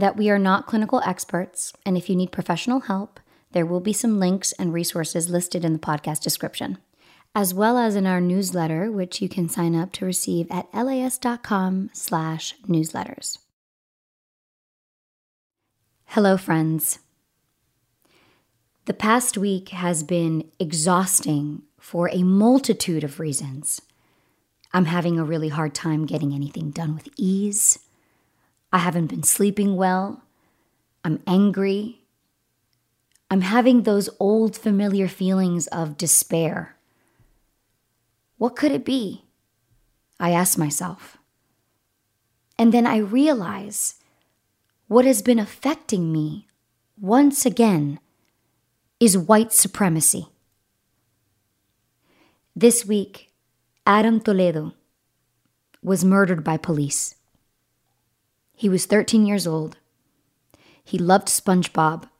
that we are not clinical experts, and if you need professional help, there will be some links and resources listed in the podcast description, as well as in our newsletter, which you can sign up to receive at laist.com slash newsletters. Hello, friends. The past week has been exhausting for a multitude of reasons. I'm having a really hard time getting anything done with ease. I haven't been sleeping well. I'm angry. I'm having those old familiar feelings of despair. What could it be? I ask myself. And then I realize what has been affecting me once again is white supremacy. This week, Adam Toledo was murdered by police. He was 13 years old. He loved SpongeBob,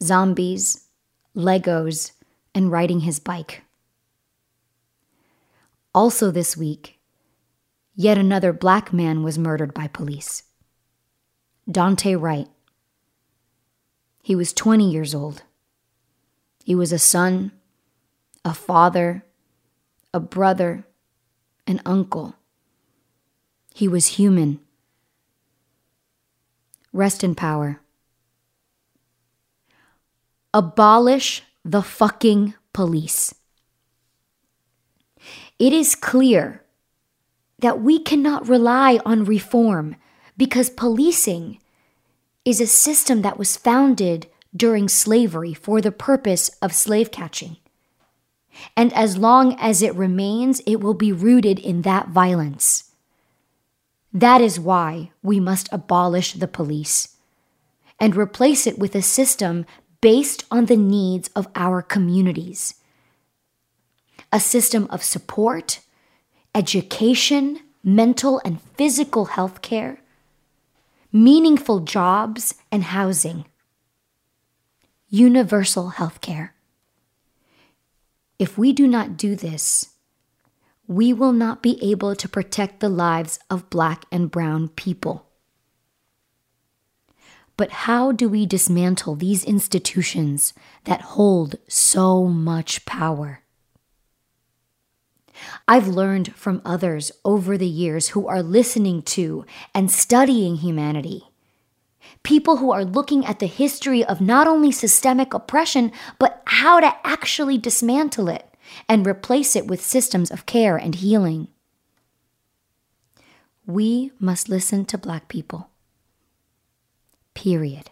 zombies, Legos, and riding his bike. Also, this week, yet another black man was murdered by police. Daunte Wright. He was 20 years old. He was a son, a father, a brother, an uncle. He was human. Rest in power. Abolish the fucking police. It is clear that we cannot rely on reform because policing is a system that was founded during slavery for the purpose of slave catching. And as long as it remains, it will be rooted in that violence. That is why we must abolish the police and replace it with a system based on the needs of our communities. A system of support, education, mental and physical health care, meaningful jobs and housing, universal health care. If we do not do this, we will not be able to protect the lives of Black and Brown people. But how do we dismantle these institutions that hold so much power? I've learned from others over the years who are listening to and studying humanity people who are looking at the history of not only systemic oppression, but how to actually dismantle it and replace it with systems of care and healing. We must listen to Black people. Period.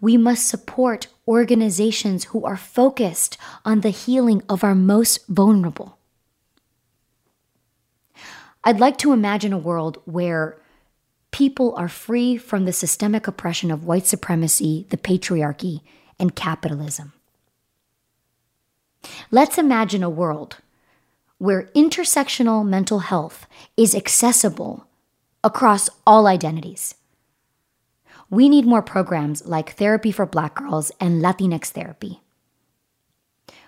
We must support organizations who are focused on the healing of our most vulnerable. I'd like to imagine a world where people are free from the systemic oppression of white supremacy, the patriarchy, and capitalism. Let's imagine a world where intersectional mental health is accessible across all identities. We need more programs like Therapy for Black Girls and Latinx Therapy.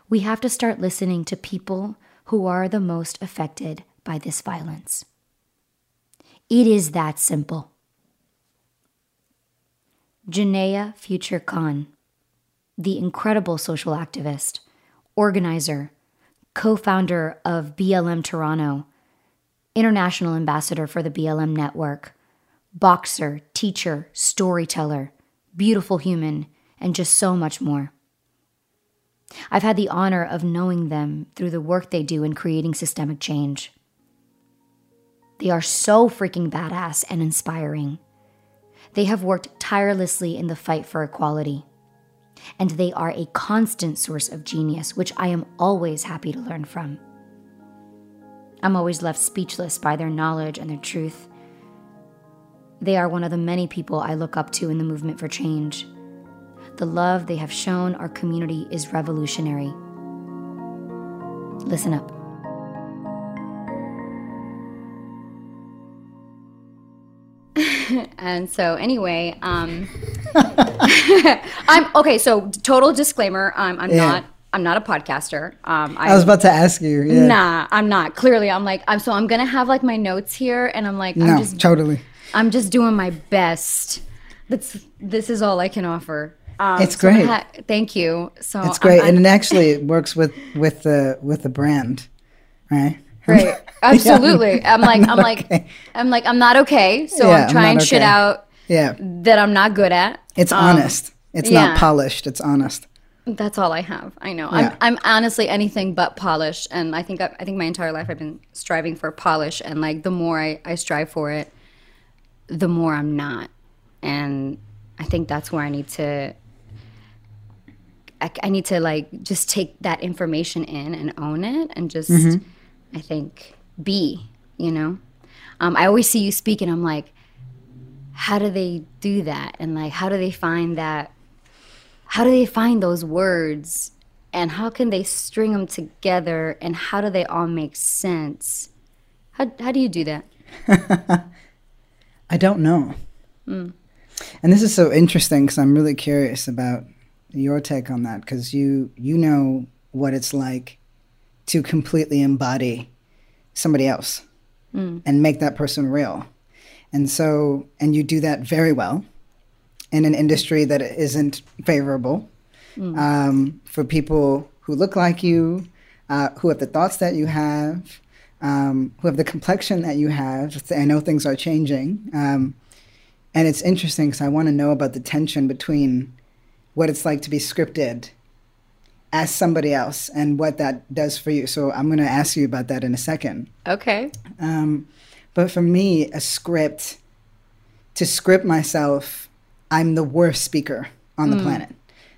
We have to start listening to people who are the most affected by this violence. It is that simple. Janaya Future Khan, the incredible social activist, organizer, co founder of BLM Toronto, international ambassador for the BLM network, boxer, teacher, storyteller, beautiful human, and just so much more. I've had the honor of knowing them through the work they do in creating systemic change. They are so freaking badass and inspiring. They have worked tirelessly in the fight for equality. And they are a constant source of genius, which I am always happy to learn from. I'm always left speechless by their knowledge and their truth. They are one of the many people I look up to in the movement for change. The love they have shown our community is revolutionary. Listen up. and so anyway, um, I'm okay. So total disclaimer: I'm, I'm Yeah. not. I'm not a podcaster. Um, I was about to ask you. Yeah. Nah, I'm not. Clearly, I'm like I'm. So I'm gonna have like my notes here, and I'm like no, I'm just totally. I'm just doing my best. That's this is all I can offer. Um, It's so great. ha- thank you. So It's great, I'm, and it actually it works with with the with the brand, right? Right. Absolutely. I'm like, I'm not like, okay. I'm like, I'm not okay. So Yeah, I'm I'm trying not shit out Yeah, that I'm not good at. it's Um, honest. It's yeah. not polished. It's honest. That's all I have. I know. Yeah. I'm, I'm honestly anything but polished, and I think I, I think my entire life I've been striving for polish, and like the more I, I strive for it, the more I'm not, and I think that's where I need to. I, I need to like just take that information in and own it, and just I think be. You know, um, I always see you speak, and I'm like, how do they do that, and like how do they find that how do they find those words and how can they string them together and how do they all make sense how, how do you do that I don't know. Hmm. And this is so interesting because I'm really curious about your take on that because you you know what it's like to completely embody somebody else Hmm. and make that person real. And so and you do that very well in an industry that isn't favorable Hmm. um, for people who look like you, uh, who have the thoughts that you have, um, who have the complexion that you have. I know things are changing. Um, and it's interesting because I want to know about the tension between what it's like to be scripted as somebody else and what that does for you. So I'm going to ask you about that in a second. okay Um, but for me, a script, to script myself, I'm the worst speaker on the planet.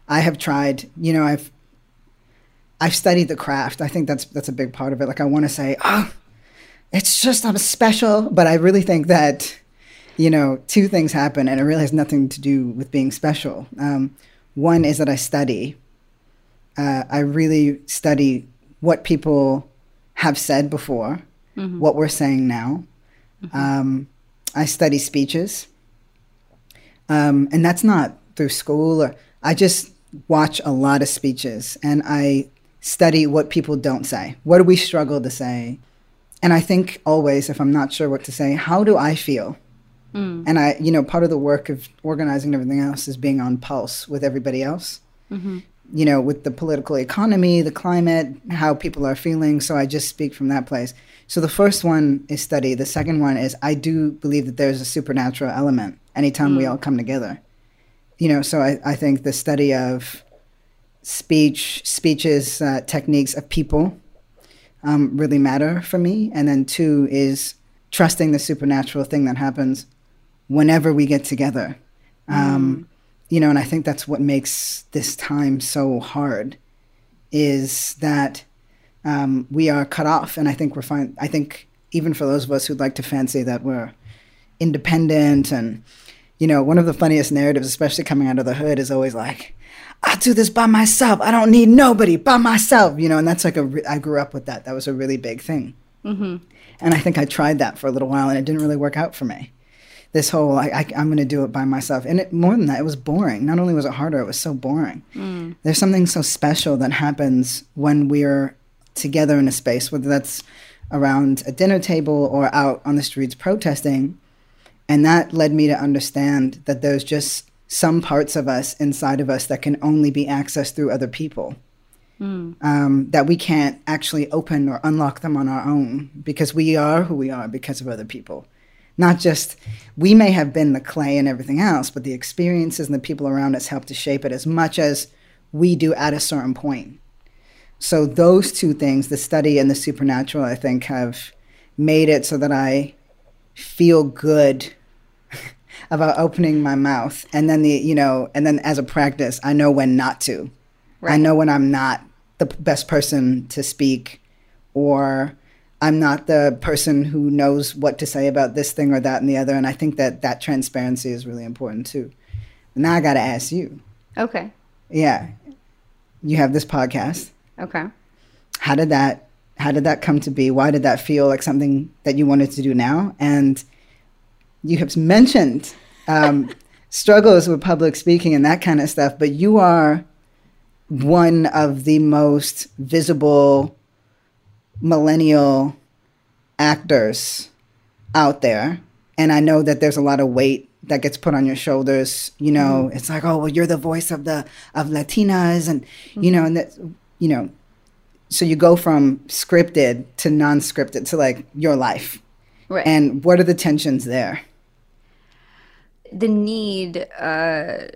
I have tried, you know, I've I've studied the craft. I think that's that's a big part of it. Like I want to say, oh, it's just I'm special, but I really think that, you know, two things happen, and it really has nothing to do with being special. Um, one is that I study. Uh, I really study what people have said before, what we're saying now. Um, I study speeches, um, and that's not through school. Or I just watch a lot of speeches, and I study what people don't say. What do we struggle to say? And I think always, if I'm not sure what to say, how do I feel? And I, you know, part of the work of organizing everything else is being on pulse with everybody else. You know, with the political economy, the climate, how people are feeling. So I just speak from that place. So the first one is study. The second one is I do believe that there's a supernatural element anytime we all come together. You know, so I, I think the study of speech, speeches, uh, techniques of people um, really matter for me. And then two is trusting the supernatural thing that happens whenever we get together. Um, You know, and I think that's what makes this time so hard is that um, we are cut off. And I think we're fine. I think even for those of us who'd like to fancy that we're independent and, you know, one of the funniest narratives, especially coming out of the hood, is always like, I'll do this by myself. I don't need nobody by myself, you know, and that's like a, re- I grew up with that. That was a really big thing. And I think I tried that for a little while and it didn't really work out for me. This whole, I, I, I'm going to do it by myself. And it, more than that, it was boring. Not only was it harder, it was so boring. There's something so special that happens when we're together in a space, whether that's around a dinner table or out on the streets protesting. And that led me to understand that there's just some parts of us inside of us that can only be accessed through other people um, that we can't actually open or unlock them on our own because we are who we are because of other people. Not just, we may have been the clay and everything else, but the experiences and the people around us help to shape it as much as we do at a certain point. So, those two things, the study and the supernatural, I think, have made it so that I feel good about opening my mouth. And then, the, you know, and then as a practice, I know when not to. Right. I know when I'm not the best person to speak, or I'm not the person who knows what to say about this thing or that and the other. And I think that that transparency is really important too. Now I got to ask you. Okay. Yeah. You have this podcast. Okay. How did that how did that come to be? Why did that feel like something that you wanted to do now? And you have mentioned um, struggles with public speaking and that kind of stuff, but you are one of the most visible millennial actors out there. And I know that there's a lot of weight that gets put on your shoulders. You know, mm-hmm. it's like, oh, well, you're the voice of the of Latinas, and mm-hmm. you know, and that, you know, so you go from scripted to non-scripted to like your life. Right. And what are the tensions there? The need uh,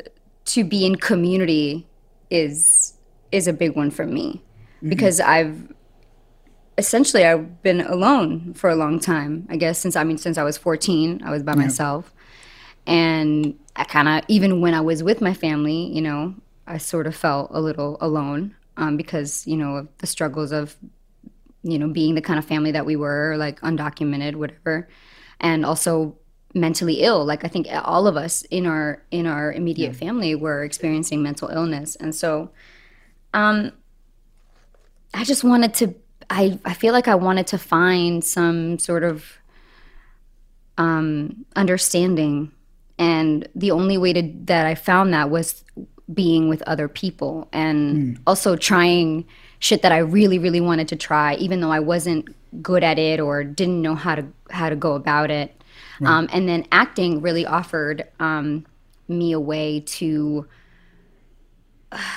to be in community is is a big one for me mm-hmm. because I've essentially I've been alone for a long time. I guess since I mean since I was 14, I was by yeah. myself. And I kind of even when I was with my family, you know, I sort of felt a little alone um, because you know of the struggles of you know being the kind of family that we were, like undocumented, whatever, and also mentally ill. Like I think all of us in our in our immediate yeah. family were experiencing mental illness, and so um, I just wanted to I, I feel like I wanted to find some sort of um, understanding. And the only way to, that I found that was being with other people and mm. also trying shit that I really, really wanted to try, even though I wasn't good at it or didn't know how to how to go about it. Right. Um, and then acting really offered um, me a way to. Uh,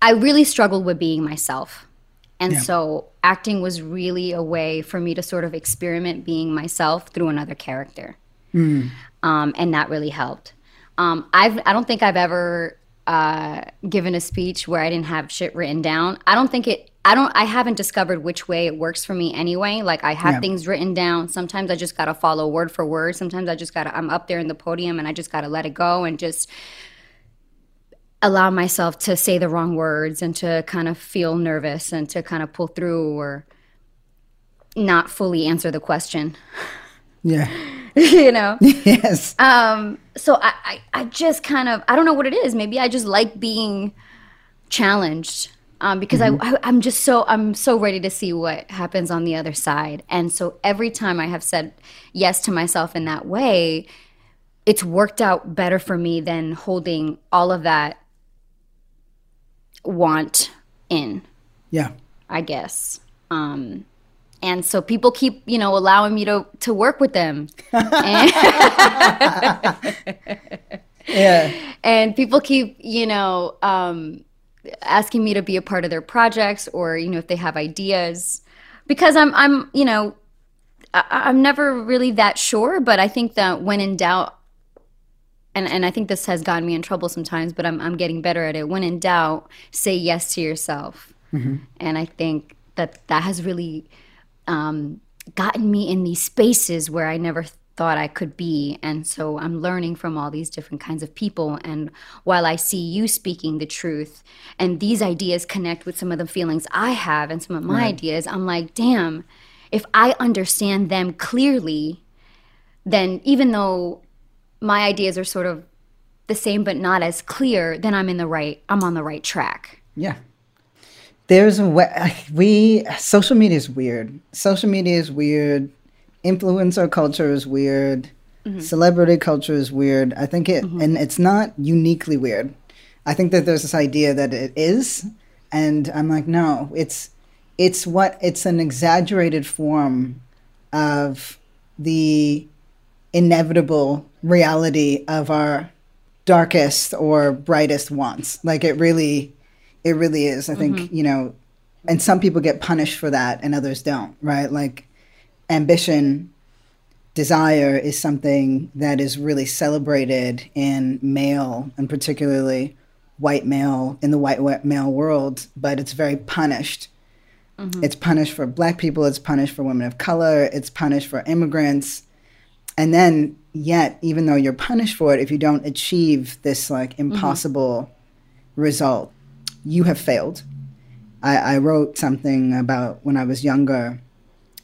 I really struggled with being myself. And yeah. so acting was really a way for me to sort of experiment being myself through another character. Mm. Um, and that really helped. Um, I've, I don't think I've ever uh, given a speech where I didn't have shit written down. I don't think it, I don't, I haven't discovered which way it works for me anyway. Like I have yeah. things written down. Sometimes I just got to follow word for word. Sometimes I just got to, I'm up there in the podium and I just got to let it go and just allow myself to say the wrong words and to kind of feel nervous and to kind of pull through or not fully answer the question. Yeah. you know? Yes. Um, so I, I, I, just kind of, I don't know what it is. Maybe I just like being challenged. Um, because mm-hmm. I, I, I'm just so I'm so ready to see what happens on the other side, and so every time I have said yes to myself in that way, it's worked out better for me than holding all of that want in. Yeah. I guess. Um, and so people keep, you know, allowing me to to work with them. And yeah. And people keep, you know, um, asking me to be a part of their projects or, you know, if they have ideas. Because I'm I'm, you know, I, I'm never really that sure, but I think that when in doubt, and, and I think this has gotten me in trouble sometimes, but I'm, I'm getting better at it. When in doubt, say yes to yourself. Mm-hmm. And I think that that has really um, gotten me in these spaces where I never thought I could be. And so I'm learning from all these different kinds of people. And while I see you speaking the truth and these ideas connect with some of the feelings I have and some of my right. ideas, I'm like, damn, if I understand them clearly, then even though my ideas are sort of the same but not as clear, then I'm in the right I'm on the right track. Yeah. There's a way we social media is weird. Social media is weird. Influencer culture is weird. Mm-hmm. Celebrity culture is weird. I think it mm-hmm. and it's not uniquely weird. I think that there's this idea that it is and I'm like no, it's it's what it's an exaggerated form of the inevitable reality of our darkest or brightest wants. Like it really, it really is. I think, mm-hmm. you know, and some people get punished for that and others don't, right? Like ambition, desire is something that is really celebrated in male and particularly white male in the white male world, but it's very punished. Mm-hmm. It's punished for black people, it's punished for women of color, it's punished for immigrants and then, yet, even though you're punished for it, if you don't achieve this like mm-hmm. impossible mm-hmm. result, you have failed. I, I wrote something about when I was younger,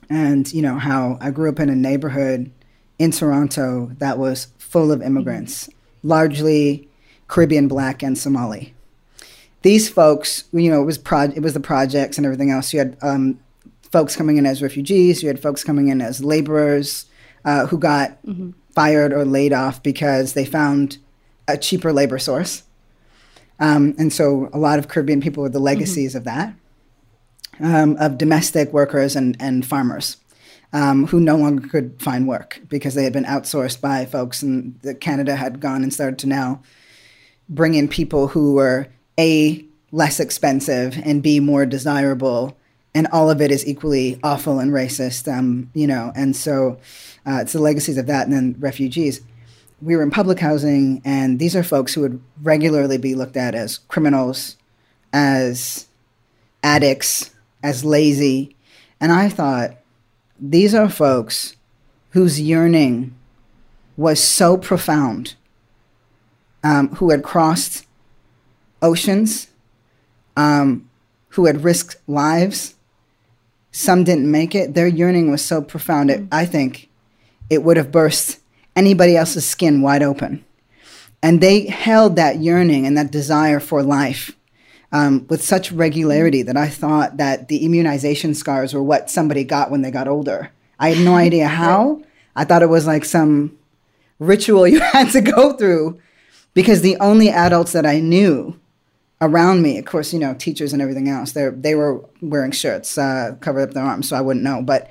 and you know how I grew up in a neighborhood in Toronto that was full of immigrants, largely Caribbean, Black, and Somali. These folks, you know, it was pro- it was the projects and everything else. You had um, folks coming in as refugees. You had folks coming in as laborers uh, who got mm-hmm. fired or laid off because they found a cheaper labor source. Um, and so a lot of Caribbean people were the legacies mm-hmm. of that, um, of domestic workers and, and farmers um, who no longer could find work because they had been outsourced by folks, and the Canada had gone and started to now bring in people who were a less expensive and b more desirable, and all of it is equally awful and racist. Um, you know, and so uh, it's the legacies of that, and then refugees. We were in public housing, and these are folks who would regularly be looked at as criminals, as addicts, as lazy, and I thought these are folks whose yearning was so profound, um, who had crossed oceans, um, who had risked lives. Some didn't make it. Their yearning was so profound, it, I think it would have burst anybody else's skin wide open. And they held that yearning and that desire for life um, with such regularity that I thought that the immunization scars were what somebody got when they got older. I had no idea how. I thought it was like some ritual you had to go through because the only adults that I knew around me, of course, you know, teachers and everything else, they they were wearing shirts, uh, covered up their arms, so I wouldn't know. But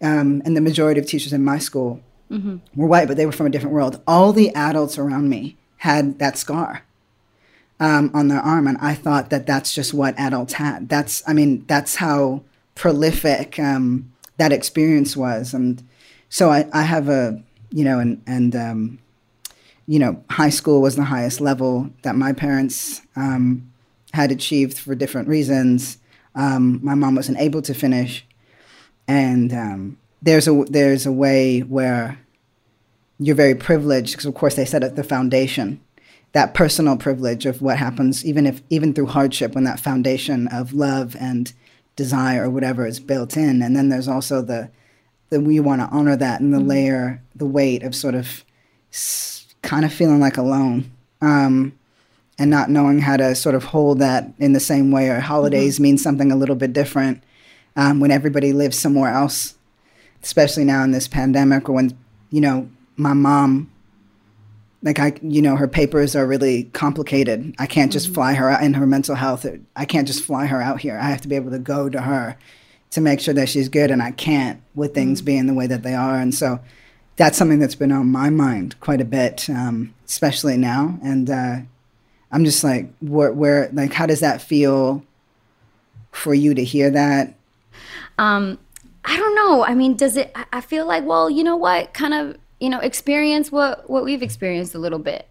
um, and the majority of teachers in my school mm-hmm. were white, but they were from a different world. All the adults around me had that scar um, on their arm, and I thought that that's just what adults had. That's, I mean, that's how prolific um, that experience was, and so I, I have a, you know, and and um, you know, high school was the highest level that my parents um, had achieved for different reasons. Um, my mom wasn't able to finish, and um, there's a there's a way where you're very privileged because, of course, they set up the foundation that personal privilege of what happens, even if even through hardship, when that foundation of love and desire or whatever is built in, and then there's also the the we want to honor that and the mm-hmm. layer, the weight of sort of kind of feeling like alone. Um, and not knowing how to sort of hold that in the same way, or holidays mm-hmm. mean something a little bit different um, when everybody lives somewhere else, especially now in this pandemic, or when you know my mom like I, you know, her papers are really complicated. I can't just mm-hmm. fly her out in her mental health. I can't just fly her out here. I have to be able to go to her to make sure that she's good, and I can't with things mm-hmm. being the way that they are. And so that's something that's been on my mind quite a bit, um, especially now. And uh, I'm just like, where, where, like, how does that feel for you to hear that? Um, I don't know. I mean, does it? I feel like, well, you know what? Kind of you know, experience what what we've experienced a little bit.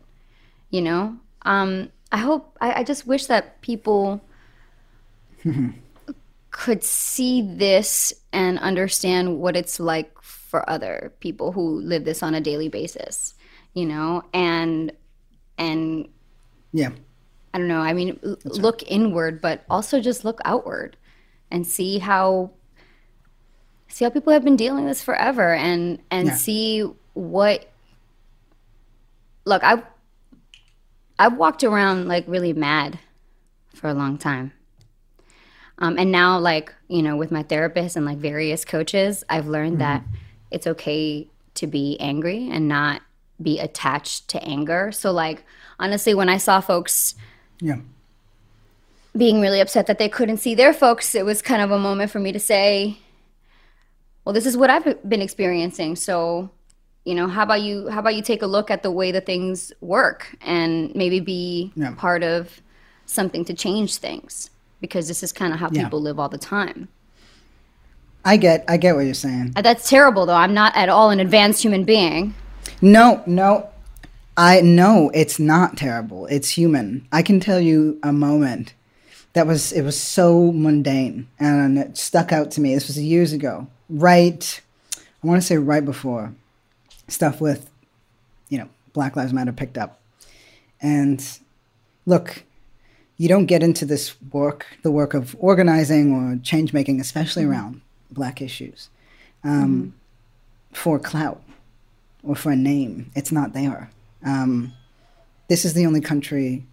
You know, um, I hope I, I just wish that people could see this and understand what it's like for other people who live this on a daily basis. You know, and and yeah, I don't know. I mean, That's look right. inward, but also just look outward and see how see how people have been dealing with this forever and and yeah. see what look i i've walked around like really mad for a long time. Um, and now like you know with my therapist and like various coaches i've learned mm-hmm. that it's okay to be angry and not be attached to anger. So like honestly when i saw folks yeah. being really upset that they couldn't see their folks it was kind of a moment for me to say well this is what i've been experiencing. So you know how about you how about you take a look at the way that things work and maybe be yeah. part of something to change things? Because this is kind of how yeah. people live all the time. I get i get what you're saying. Uh, that's terrible though. I'm not at all an advanced human being. No no. I know it's not terrible. It's human. I can tell you a moment that was it was so mundane and it stuck out to me. This was years ago. Right i want to say right before stuff with, you know, Black Lives Matter picked up. And look, you don't get into this work, the work of organizing or change making, especially around black issues, um, for clout or for a name. It's not there. Um, this is the only country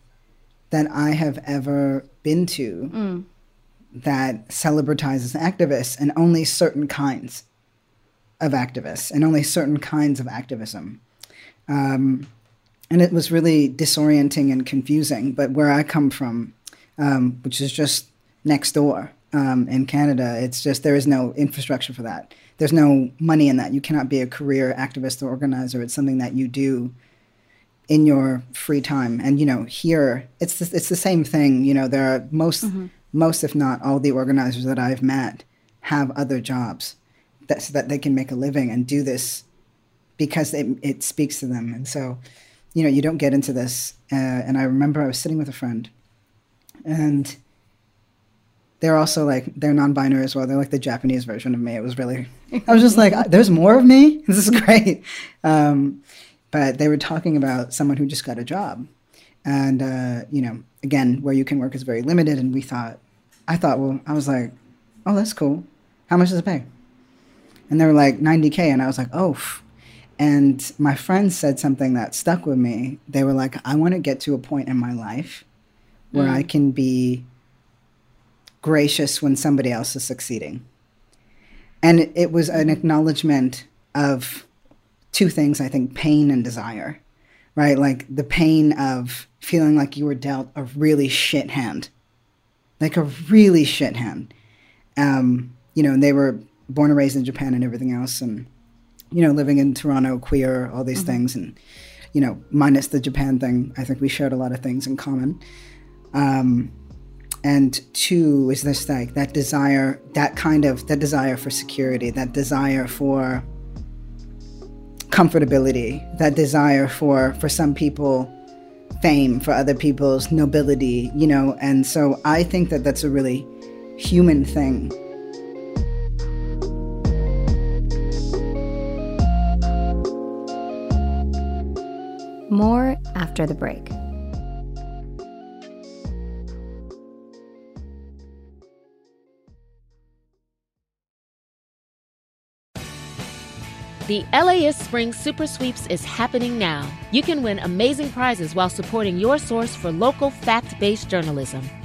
that I have ever been to that celebratizes activists and only certain kinds of activists and only certain kinds of activism. Um, and it was really disorienting and confusing. But where I come from, um, which is just next door um, in Canada, it's just there is no infrastructure for that. There's no money in that. You cannot be a career activist or organizer. It's something that you do in your free time. And you know, here it's the, it's the same thing. You know, there are most most if not all the organizers that I've met have other jobs that so that they can make a living and do this because it it speaks to them. And so, you know, you don't get into this. Uh, and I remember I was sitting with a friend, and they're also like they're non-binary as well. They're like the Japanese version of me. It was really, I was just like, there's more of me. This is great. Um, but they were talking about someone who just got a job, and uh, you know, again, where you can work is very limited. And we thought, I thought, well, I was like, oh, that's cool. How much does it pay? And they were like 90k, and I was like, oh. And my friends said something that stuck with me. They were like, I want to get to a point in my life where I can be gracious when somebody else is succeeding. And it, it was an acknowledgement of two things, I think pain and desire, right? Like the pain of feeling like you were dealt a really shit hand, like a really shit hand. Um, you know, and they were born and raised in Japan and everything else. And, you know, living in Toronto, queer, all these things. And, you know, minus the Japan thing, I think we shared a lot of things in common. Um, and two is this like that desire that kind of that desire for security that desire for comfortability that desire for for some people fame for other people's nobility you know and so i think that that's a really human thing More after the break. The LAist Spring Super Sweeps is happening now. You can win amazing prizes while supporting your source for local fact based journalism.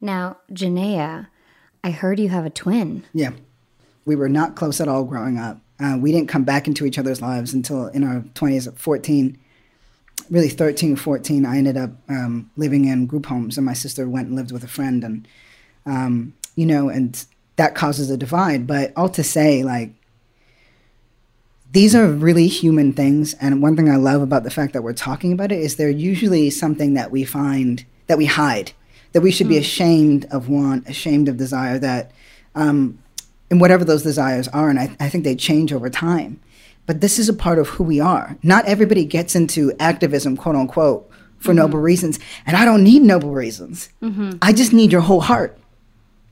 Now, Janaya, I heard you have a twin. yeah. We were not close at all growing up. Uh, we didn't come back into each other's lives until in our 20s at 14 really 13 14 i ended up um, living in group homes and my sister went and lived with a friend and um, you know and that causes a divide. But all to say like these are really human things. And one thing i love about the fact that we're talking about it is they're usually something that we find that we hide that we should be hmm. ashamed of want ashamed of desire that um, and whatever those desires are and I, I think they change over time. But this is a part of who we are. Not everybody gets into activism quote unquote for mm-hmm. noble reasons. And i don't need noble reasons. Mm-hmm. I just need your whole heart.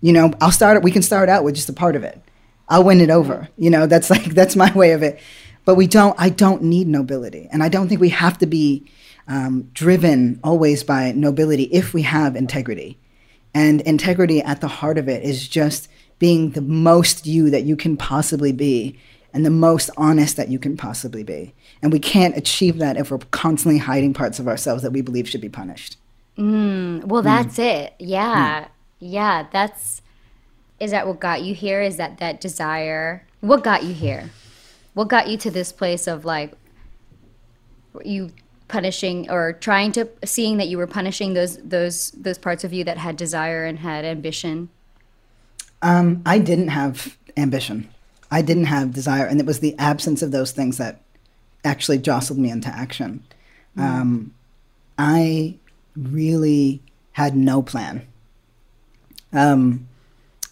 You know i'll start we can start out with just a part of it. I'll win it mm-hmm. over. You know that's like that's my way of it. But we don't i don't need nobility. And i don't think we have to be um, driven always by nobility if we have integrity and integrity at the heart of it is just being the most you that you can possibly be and the most honest that you can possibly be and we can't achieve that if we're constantly hiding parts of ourselves that we believe should be punished mm, Well, mm. that's it. Yeah. Mm. Yeah, that's is that what got you here? Is that that desire? What got you here? what got you to this place of like you punishing or trying to seeing that you were punishing those those those parts of you that had desire and had ambition? Um, I didn't have ambition. I didn't have desire, and it was the absence of those things that actually jostled me into action. Mm. Um, I really had no plan. Um,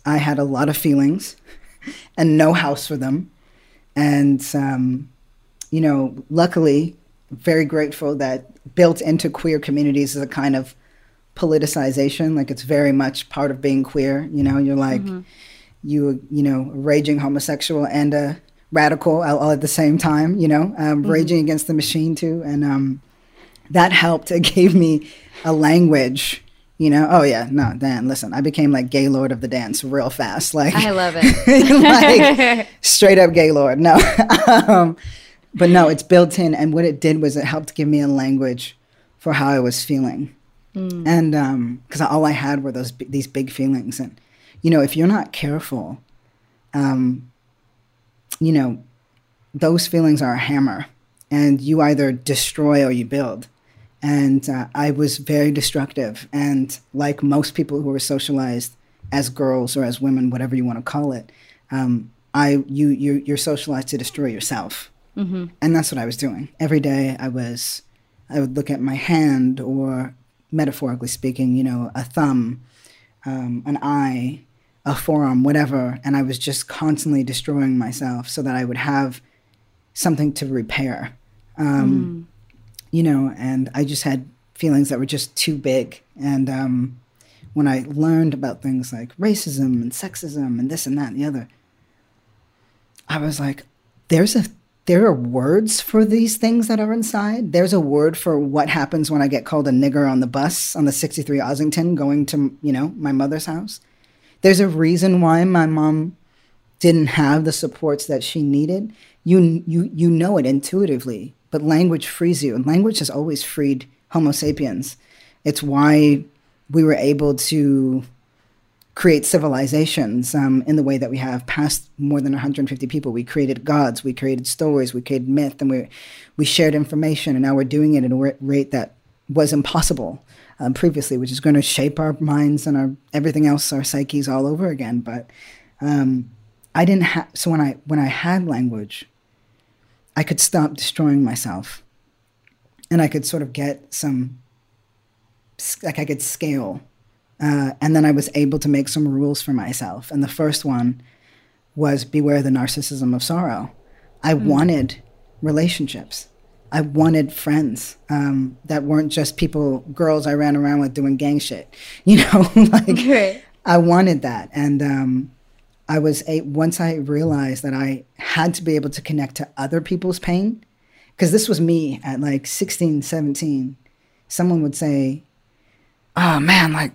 I had a lot of feelings and no house for them. And, um, you know, luckily, very grateful that built into queer communities is a kind of politicization. Like it's very much part of being queer. You know, you're like, mm-hmm. you, you know, a raging homosexual and a radical all, all at the same time, you know, um, mm-hmm. raging against the machine too. And um, that helped. It gave me a language you know, oh yeah, no, Dan, listen, I became like Gaylord of the dance real fast. Like I love it. like straight up Gaylord. No. um, but no, it's built in and what it did was it helped give me a language for how I was feeling. Mm. And um cuz all I had were those these big feelings and you know, if you're not careful, um you know, those feelings are a hammer and you either destroy or you build and uh, I was very destructive. And like most people who were socialized as girls or as women, whatever you want to call it, um, I you you you're socialized to destroy yourself, mm-hmm. and that's what I was doing every day. I was I would look at my hand, or metaphorically speaking, you know, a thumb, um, an eye, a forearm, whatever, and I was just constantly destroying myself so that I would have something to repair. Um, mm you know, and I just had feelings that were just too big. And um, when I learned about things like racism and sexism and this and that and the other, I was like, there's a there are words for these things that are inside. There's a word for what happens when I get called a nigger on the bus on the 63 Ossington going to, you know, my mother's house. There's a reason why my mom didn't have the supports that she needed. You you you know it intuitively but language frees you, and language has always freed Homo sapiens. It's why we were able to create civilizations um, in the way that we have past more than 150 people. We created gods, we created stories, we created myth, and we we shared information, and now we're doing it at a rate that was impossible um, previously, which is going to shape our minds and our everything else, our psyches all over again. But um, I didn't have so when I when I had language, I could stop destroying myself and I could sort of get some, like I could scale. Uh, and then I was able to make some rules for myself. And the first one was beware the narcissism of sorrow. I mm. wanted relationships. I wanted friends um, that weren't just people, girls I ran around with doing gang shit. You know, like I wanted that. And um, I was a once I realized that I had to be able to connect to other people's pain because this was me at like 16, 17. Someone would say, "Oh man, like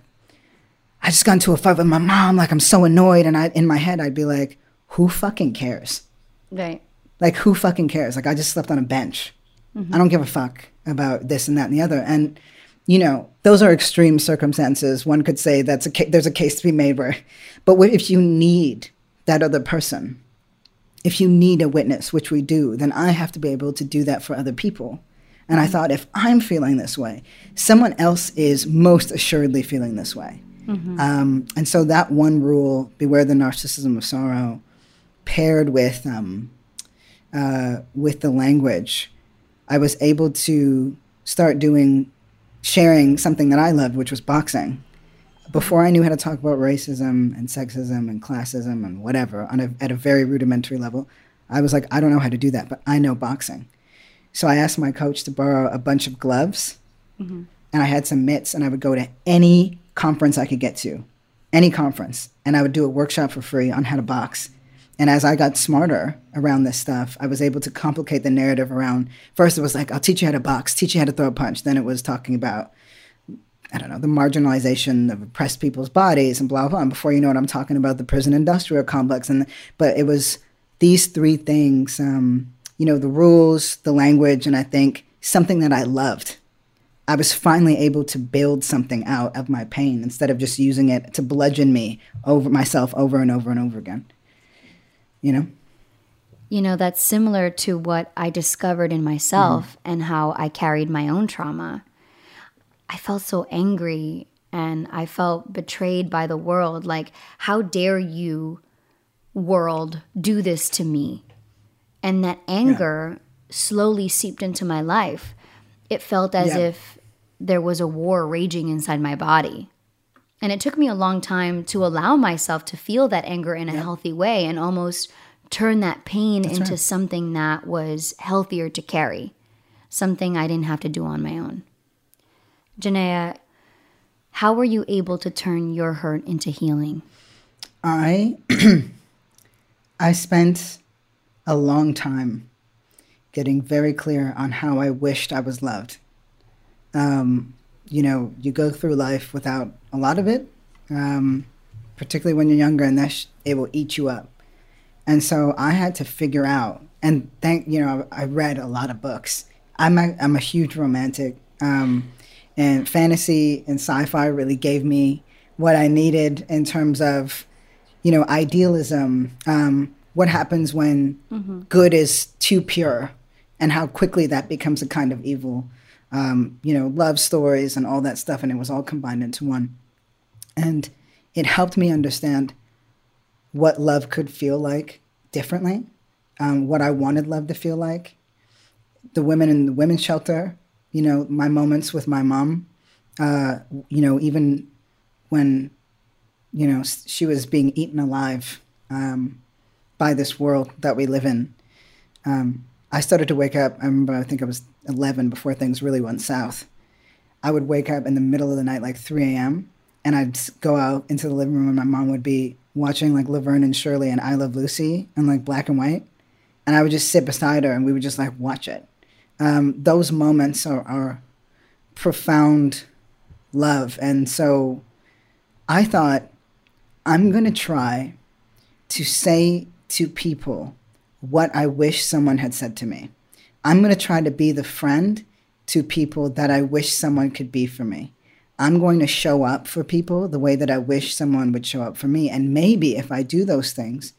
I just got into a fight with my mom, like I'm so annoyed." And I in my head I'd be like, "Who fucking cares?" Right. Like who fucking cares? Like I just slept on a bench. Mm-hmm. I don't give a fuck about this and that and the other. And you know, those are extreme circumstances. One could say that's a ca- there's a case to be made where, but if you need that other person, if you need a witness, which we do, then I have to be able to do that for other people. And I mm-hmm. thought, if I'm feeling this way, someone else is most assuredly feeling this way. Mm-hmm. Um, and so that one rule, beware the narcissism of sorrow, paired with um, uh, with the language, I was able to start doing sharing something that I loved, which was boxing. Before I knew how to talk about racism and sexism and classism and whatever on a, at a very rudimentary level, I was like, I don't know how to do that, but I know boxing. So I asked my coach to borrow a bunch of gloves, mm-hmm. And I had some mitts, and I would go to any conference I could get to, any conference, and I would do a workshop for free on how to box. And as I got smarter around this stuff, I was able to complicate the narrative around. First, it was like, I'll teach you how to box, teach you how to throw a punch. Then it was talking about, I don't know, the marginalization of oppressed people's bodies and blah, blah. And before you know it, I'm talking about the prison industrial complex. And But it was these three things um, you know, the rules, the language, and I think something that I loved. I was finally able to build something out of my pain instead of just using it to bludgeon me over myself over and over and over again you know? you know, that's similar to what I discovered in myself mm-hmm. and how I carried my own trauma. I felt so angry and I felt betrayed by the world. Like, how dare you, world, do this to me? And that anger slowly seeped into my life. It felt as Yeah. if there was a war raging inside my body. And it took me a long time to allow myself to feel that anger in a healthy way and almost turn that pain into right. something that was healthier to carry, something I didn't have to do on my own. Janaya, how were you able to turn your hurt into healing? I I spent a long time getting very clear on how I wished I was loved. Um, you know, you go through life without a lot of it, um, particularly when you're younger, and that sh- it will eat you up. And so I had to figure out, and thank you know, I read a lot of books. I'm a, I'm a huge romantic, um, and fantasy and sci-fi really gave me what I needed in terms of, you know, idealism. Um, what happens when good is too pure, and how quickly that becomes a kind of evil. Um, you know, love stories and all that stuff, and it was all combined into one. And it helped me understand what love could feel like differently, um, what I wanted love to feel like. The women in the women's shelter, you know, my moments with my mom, uh, you know, even when, you know, she was being eaten alive um, by this world that we live in. Um, I started to wake up. I remember, I think I was 11 before things really went south. I would wake up in the middle of the night, like 3 a.m., and I'd go out into the living room, and my mom would be watching like Laverne and Shirley and I Love Lucy and like black and white. And I would just sit beside her and we would just like watch it. Um, those moments are, are profound love. And so I thought, I'm going to try to say to people what I wish someone had said to me. I'm going to try to be the friend to people that I wish someone could be for me. I'm going to show up for people the way that I wish someone would show up for me. And maybe if I do those things,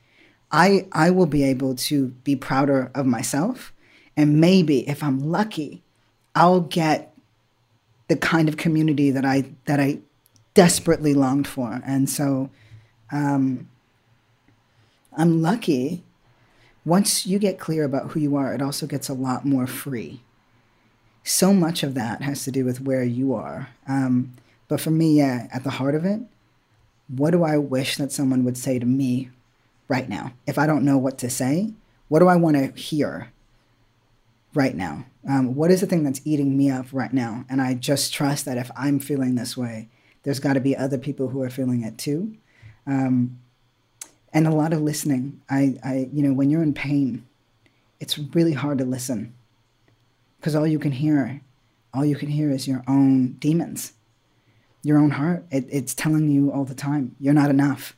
I, I will be able to be prouder of myself. And maybe if I'm lucky, I'll get the kind of community that I that I desperately longed for. And so um, I'm lucky. Once you get clear about who you are, it also gets a lot more free. So much of that has to do with where you are. Um, but for me, yeah, at the heart of it, what do I wish that someone would say to me right now? If I don't know what to say, what do I want to hear right now? Um, what is the thing that's eating me up right now? And I just trust that if I'm feeling this way, there's got to be other people who are feeling it too. Um, and a lot of listening. I, I, you know, when you're in pain, it's really hard to listen because all you can hear, all you can hear is your own demons, your own heart. It, it's telling you all the time, you're not enough.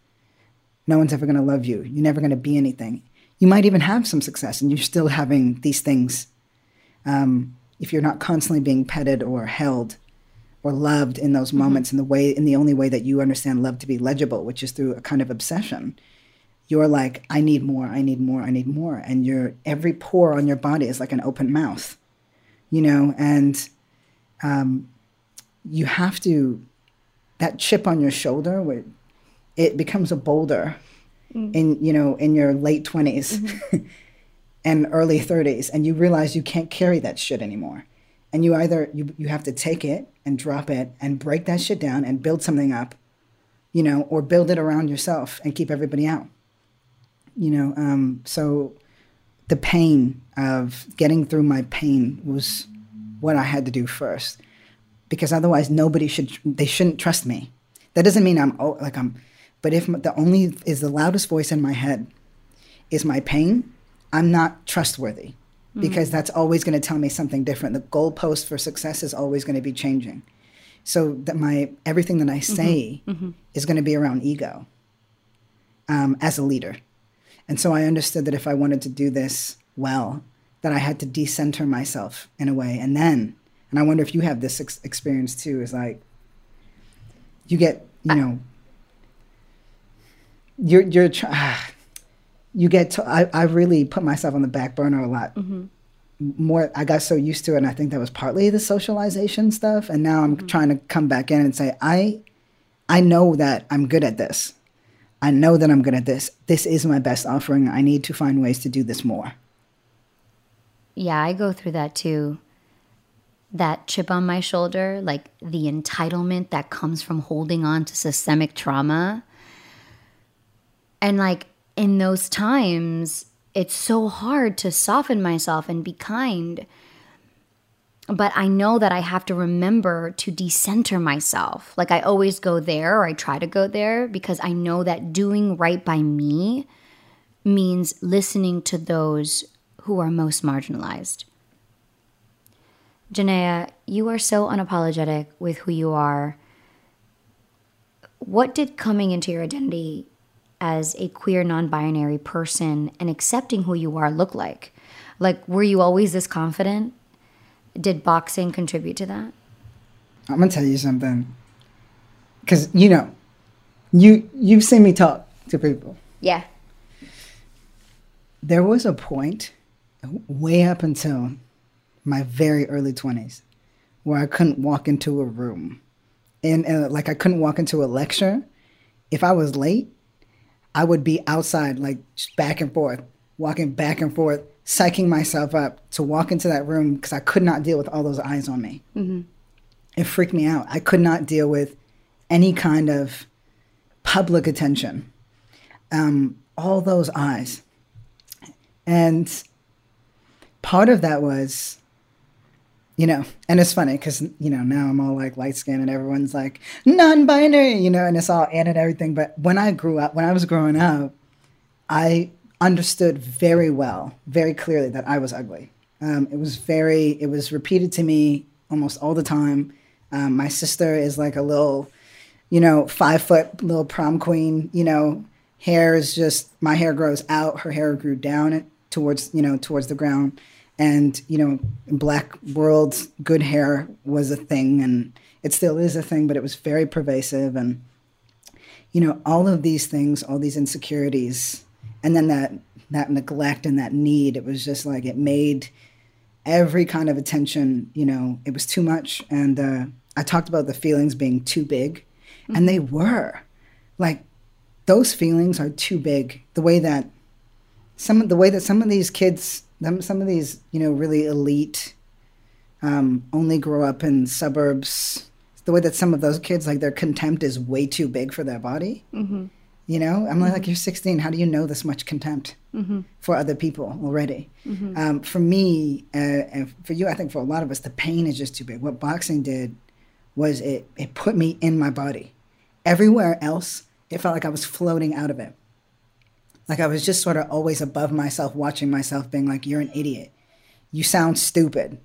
No one's ever going to love you. You're never going to be anything. You might even have some success, and you're still having these things. Um, if you're not constantly being petted or held or loved in those moments in the way in the only way that you understand love to be legible, which is through a kind of obsession, you're like, I need more, I need more, I need more. And your every pore on your body is like an open mouth. You know, and um, you have to that chip on your shoulder where it becomes a boulder in you know in your late 20s and early 30s and you realize you can't carry that shit anymore and you either you, you have to take it and drop it and break that shit down and build something up you know or build it around yourself and keep everybody out you know um, so the pain of getting through my pain was what i had to do first. Because otherwise nobody should they shouldn't trust me. That doesn't mean i'm oh, like i'm but if the only is the loudest voice in my head is my pain i'm not trustworthy. Because that's always going to tell me something different. The goalpost for success is always going to be changing. So that my everything that i say is going to be around ego um, as a leader and so i understood that if i wanted to do this well that i had to decenter myself in a way and then and i wonder if you have this ex- experience too is like you get you know you're you're tr- ah, you get to, I, I really put myself on the back burner a lot. More, I got so used to it, and I think that was partly the socialization stuff. And now I'm trying to come back in and say, I, I know that I'm good at this. I know that I'm good at this. This is my best offering. I need to find ways to do this more. Yeah, I go through that too. That chip on my shoulder, like the entitlement that comes from holding on to systemic trauma. And like in those times, it's so hard to soften myself and be kind. But I know that I have to remember to decenter myself. Like I always go there, or I try to go there, because I know that doing right by me means listening to those who are most marginalized. Janaya, you are so unapologetic with who you are. What did coming into your identity as a queer non binary person and accepting who you are look like? Like, were you always this confident? Did boxing contribute to that? I'm gonna tell you something, because you know, you you've seen me talk to people. Yeah. There was a point, way up until my very early 20s, where I couldn't walk into a room, and, and like I couldn't walk into a lecture. If I was late, I would be outside, like just back and forth, walking back and forth, psyching myself up to walk into that room because I could not deal with all those eyes on me. It freaked me out. I could not deal with any kind of public attention. Um, all those eyes. And part of that was, you know, and it's funny because, you know, now I'm all like light skinned and everyone's like non binary, you know, and it's all and and everything. But when I grew up, when I was growing up, I understood very well, very clearly that I was ugly. Um, it was very, it was repeated to me almost all the time. Um, my sister is like a little, you know, five foot little prom queen, you know, hair is just, my hair grows out, her hair grew down towards, you know, towards the ground. And, you know, in black world, good hair was a thing and it still is a thing, but it was very pervasive. And, you know, all of these things, all these insecurities, and then that that neglect and that need, it was just like it made every kind of attention, you know, it was too much. And uh, I talked about the feelings being too big, and they were. Like those feelings are too big. The way that some of the way that some of these kids, them- some of these, you know, really elite, um, only grow up in suburbs. The way that some of those kids, like their contempt is way too big for their body. You know, I'm like, you're 16. How do you know this much contempt for other people already? Um, for me, uh, and for you, I think for a lot of us, the pain is just too big. What boxing did was it it put me in my body. Everywhere else, it felt like I was floating out of it. Like I was just sort of always above myself, watching myself, being like, "You're an idiot. You sound stupid.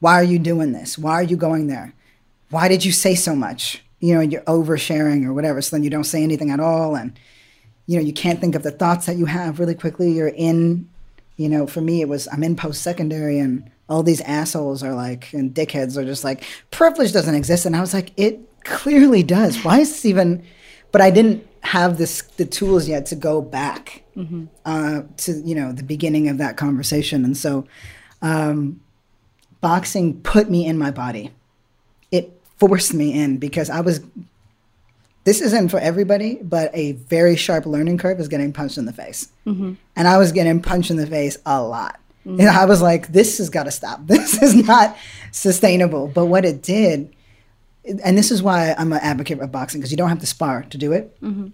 Why are you doing this? Why are you going there? Why did you say so much? You know, you're oversharing or whatever. So then you don't say anything at all, and you know, you can't think of the thoughts that you have really quickly. You're in, you know, for me, it was I'm in post secondary and all these assholes are like, and dickheads are just like, privilege doesn't exist. And I was like, it clearly does. Why is this even, but I didn't have this, the tools yet to go back uh, to, you know, the beginning of that conversation. And so um, boxing put me in my body. It forced me in because I was this isn't for everybody, but a very sharp learning curve is getting punched in the face. Mm-hmm. And I was getting punched in the face a lot. And I was like, this has got to stop. This is not sustainable. But what it did, and this is why I'm an advocate of boxing, because you don't have to spar to do it. Mm-hmm.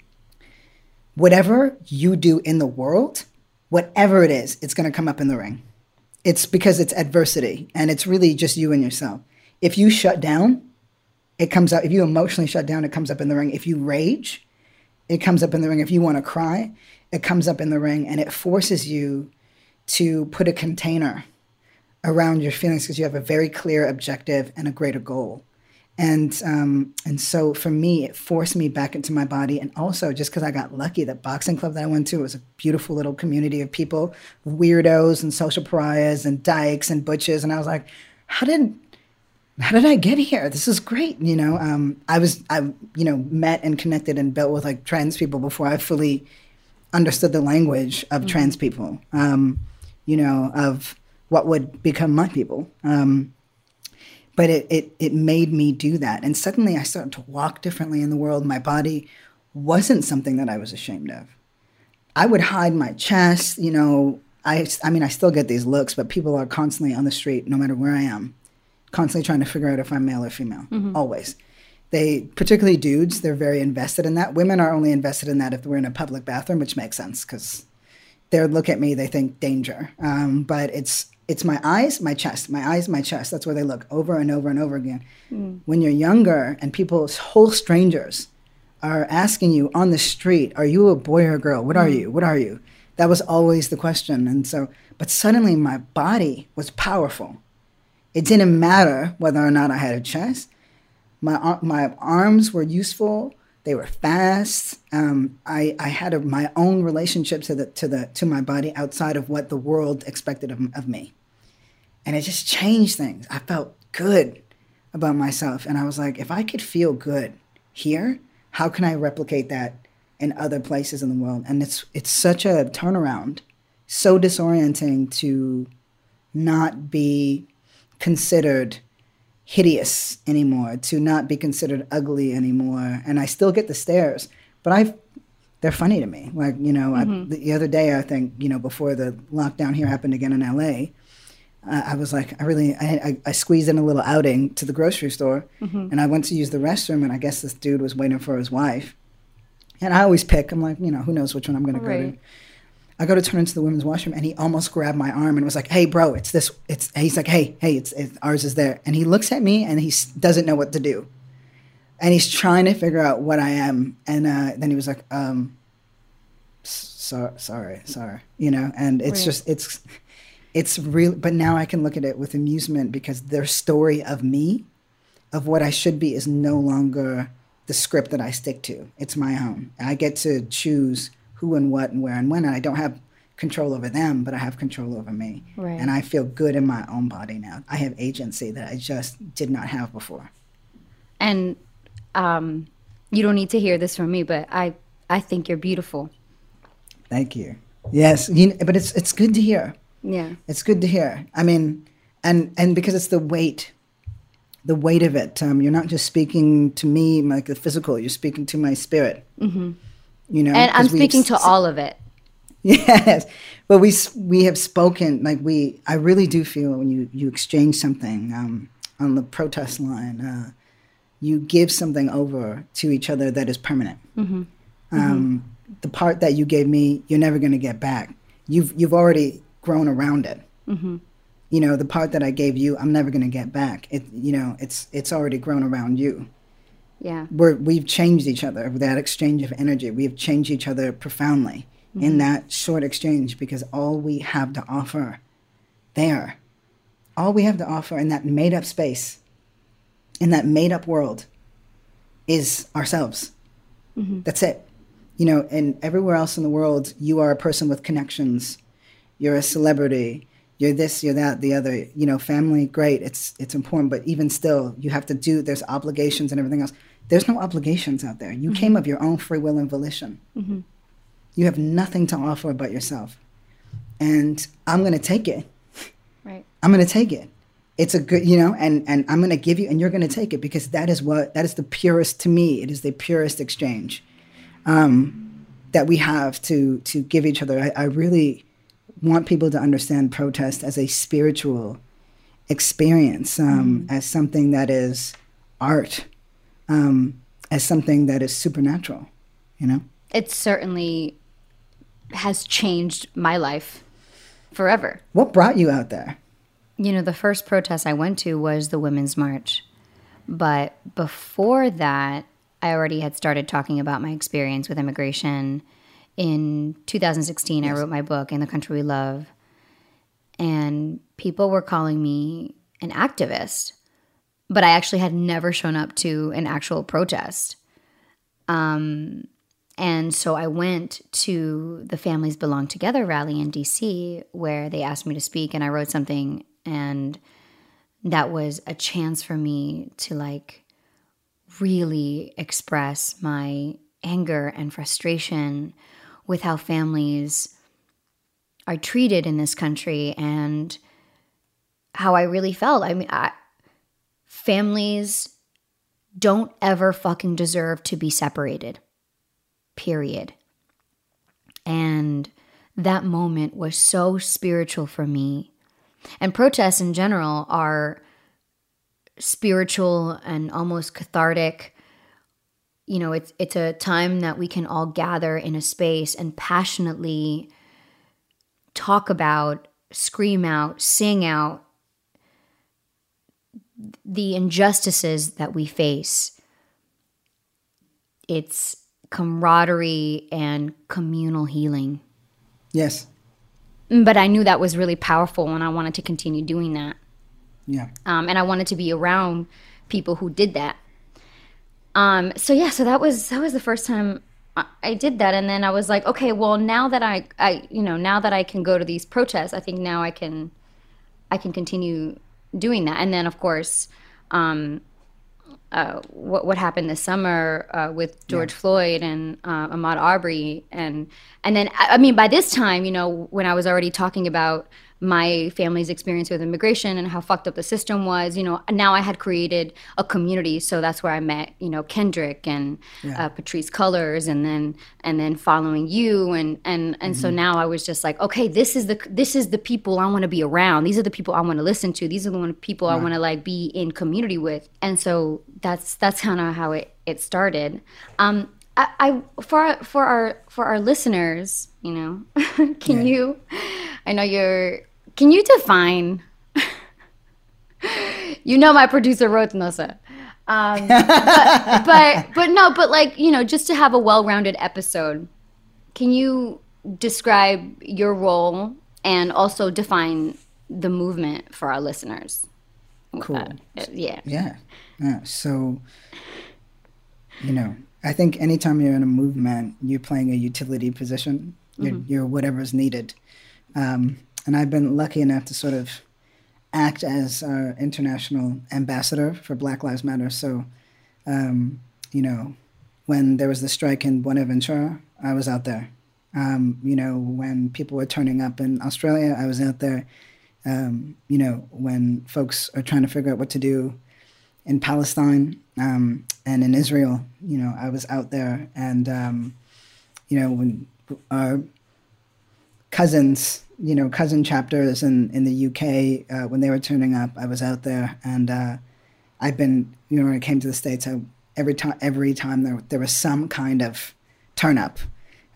Whatever you do in the world, whatever it is, it's going to come up in the ring. It's because it's adversity and it's really just you and yourself. If you shut down, it comes up. If you emotionally shut down, it comes up in the ring. If you rage, it comes up in the ring. If you want to cry, it comes up in the ring and it forces you to put a container around your feelings because you have a very clear objective and a greater goal. And um, and so for me, it forced me back into my body, and also just because I got lucky, the boxing club that I went to was a beautiful little community of people, weirdos and social pariahs and dykes and butches, and I was like, how did how did I get here? This is great. You know, um, I was, I, you know, met and connected and built with like trans people before I fully understood the language of trans people, um, you know, of what would become my people. Um, but it, it it made me do that, and suddenly I started to walk differently in the world. My body wasn't something that I was ashamed of. I would hide my chest, you know. I, I mean, I still get these looks, but people are constantly on the street, no matter where I am, constantly trying to figure out if I'm male or female. Mm-hmm. Always. They, particularly dudes, they're very invested in that. Women are only invested in that if we're in a public bathroom, which makes sense because they look at me, they think danger. Um, but it's it's my eyes, my chest, my eyes, my chest. That's where they look over and over and over again. Mm. When you're younger and people, whole strangers, are asking you on the street, "Are you a boy or a girl? What are mm. you? What are you?" That was always the question. And so, but suddenly my body was powerful. It didn't matter whether or not I had a chest. My my arms were useful. They were fast. Um, I I had a, my own relationship to the to the to my body outside of what the world expected of, of me, and it just changed things. I felt good about myself, and I was like, if I could feel good here, how can I replicate that in other places in the world? And it's it's such a turnaround, so disorienting to not be considered hideous anymore, to not be considered ugly anymore. And I still get the stares, but I've they're funny to me. Like, you know, I, the other day, I think, you know, before the lockdown here happened again in LA, uh, I was like, I really, I, I, I squeezed in a little outing to the grocery store and I went to use the restroom and I guess this dude was waiting for his wife. And I always pick, I'm like, you know, who knows which one I'm going to go to. I go to turn into the women's washroom, and he almost grabbed my arm and was like, "Hey, bro, it's this. It's." He's like, "Hey, hey, it's, it's ours is there." And he looks at me, and he doesn't know what to do, and he's trying to figure out what I am. And uh, then he was like, um, so, "Sorry, sorry," you know. And it's Right. just it's it's real. But now I can look at it with amusement because their story of me, of what I should be, is no longer the script that I stick to. It's my own. I get to choose who and what and where and when. And I don't have control over them, but I have control over me. Right. And I feel good in my own body now. I have agency that I just did not have before. And um, you don't need to hear this from me, but I, I think you're beautiful. Thank you. Yes, you, but it's it's good to hear. Yeah. It's good to hear. I mean, and and because it's the weight, the weight of it. Um, you're not just speaking to me like the physical. You're speaking to my spirit. Mm-hmm. You know, And i'm speaking to all of it. Yes, but we we have spoken like we. I really do feel when you you exchange something um, on the protest line, uh, you give something over to each other that is permanent. Um, The part that you gave me, you're never going to get back. You've you've already grown around it. You know, the part that I gave you, I'm never going to get back. It you know, it's it's already grown around you Yeah. we're, we've changed each other with that exchange of energy. We have changed each other profoundly in mm-hmm. that short exchange because all we have to offer there, all we have to offer in that made up space, in that made up world, is ourselves. Mm-hmm. That's it. You know, and everywhere else in the world, you are a person with connections. You're a celebrity. You're this, you're that, the other. You know, family, great. It's it's important, but even still, you have to do. There's obligations and everything else. There's no obligations out there. You came of your own free will and volition. You have nothing to offer but yourself, and I'm going to take it. Right. I'm going to take it. It's a good, you know, and and I'm going to give you, and you're going to take it because that is what that is the purest to me. It is the purest exchange um, that we have to to give each other. I, I really want people to understand protest as a spiritual experience, um, as something that is art, um, as something that is supernatural. You know. It certainly has changed my life forever. What brought you out there? You know, the first protest I went to was the Women's March. But before that, I already had started talking about my experience with immigration. In 2016, I wrote my book, In the Country We Love. And people were calling me an activist. But I actually had never shown up to an actual protest. Um, and so I went to the Families Belong Together rally in DC where they asked me to speak and I wrote something and that was a chance for me to like really express my anger and frustration with how families are treated in this country and how I really felt. I mean, I, families don't ever fucking deserve to be separated. Period. And that moment was so spiritual for me. And protests in general are spiritual and almost cathartic. You know, it's it's a time that we can all gather in a space and passionately talk about, scream out, sing out the injustices that we face. It's camaraderie and communal healing. Yes. But I knew that was really powerful and I wanted to continue doing that. Yeah. Um, and I wanted to be around people who did that. Um, so yeah, so that was that was the first time I, I did that, and then I was like, okay, well now that I, I, you know, now that I can go to these protests, I think now I can, I can continue doing that. And then of course, um, uh, what what happened this summer uh, with George yeah. Floyd and uh, Ahmaud Arbery, and and then I mean by this time, you know, when I was already talking about my family's experience with immigration and how fucked up the system was. You know, now I had created a community, so that's where I met, you know, Kendrick and yeah. uh, Patrisse Cullors, and then and then following you, and and and mm-hmm. so now I was just like, okay, this is the this is the people I want to be around. These are the people I want to listen to. These are the one people right. I want to like be in community with, and so that's that's kind of how it it started. Um, I, I for for our for our listeners, you know, can yeah. you? I know you're can you define? you know, my producer wrote Nosa. Um, but, but but no, but like you know, just to have a well-rounded episode, can you describe your role and also define the movement for our listeners? Cool. Uh, yeah. Yeah. Yeah. So, you know, I think anytime you're in a movement, you're playing a utility position. You're, mm-hmm. you're whatever's needed. Um, and I've been lucky enough to sort of act as our international ambassador for Black Lives Matter. So, um, you know, when there was the strike in Buenaventura, I was out there. Um, you know, when people were turning up in Australia, I was out there. Um, you know, when folks are trying to figure out what to do in Palestine um, and in Israel, you know, I was out there. And, um, you know, when our cousins you know cousin chapters in in the UK uh, when they were turning up. I was out there, and uh, I've been you know when I came to the states, I, every time every time there there was some kind of turn up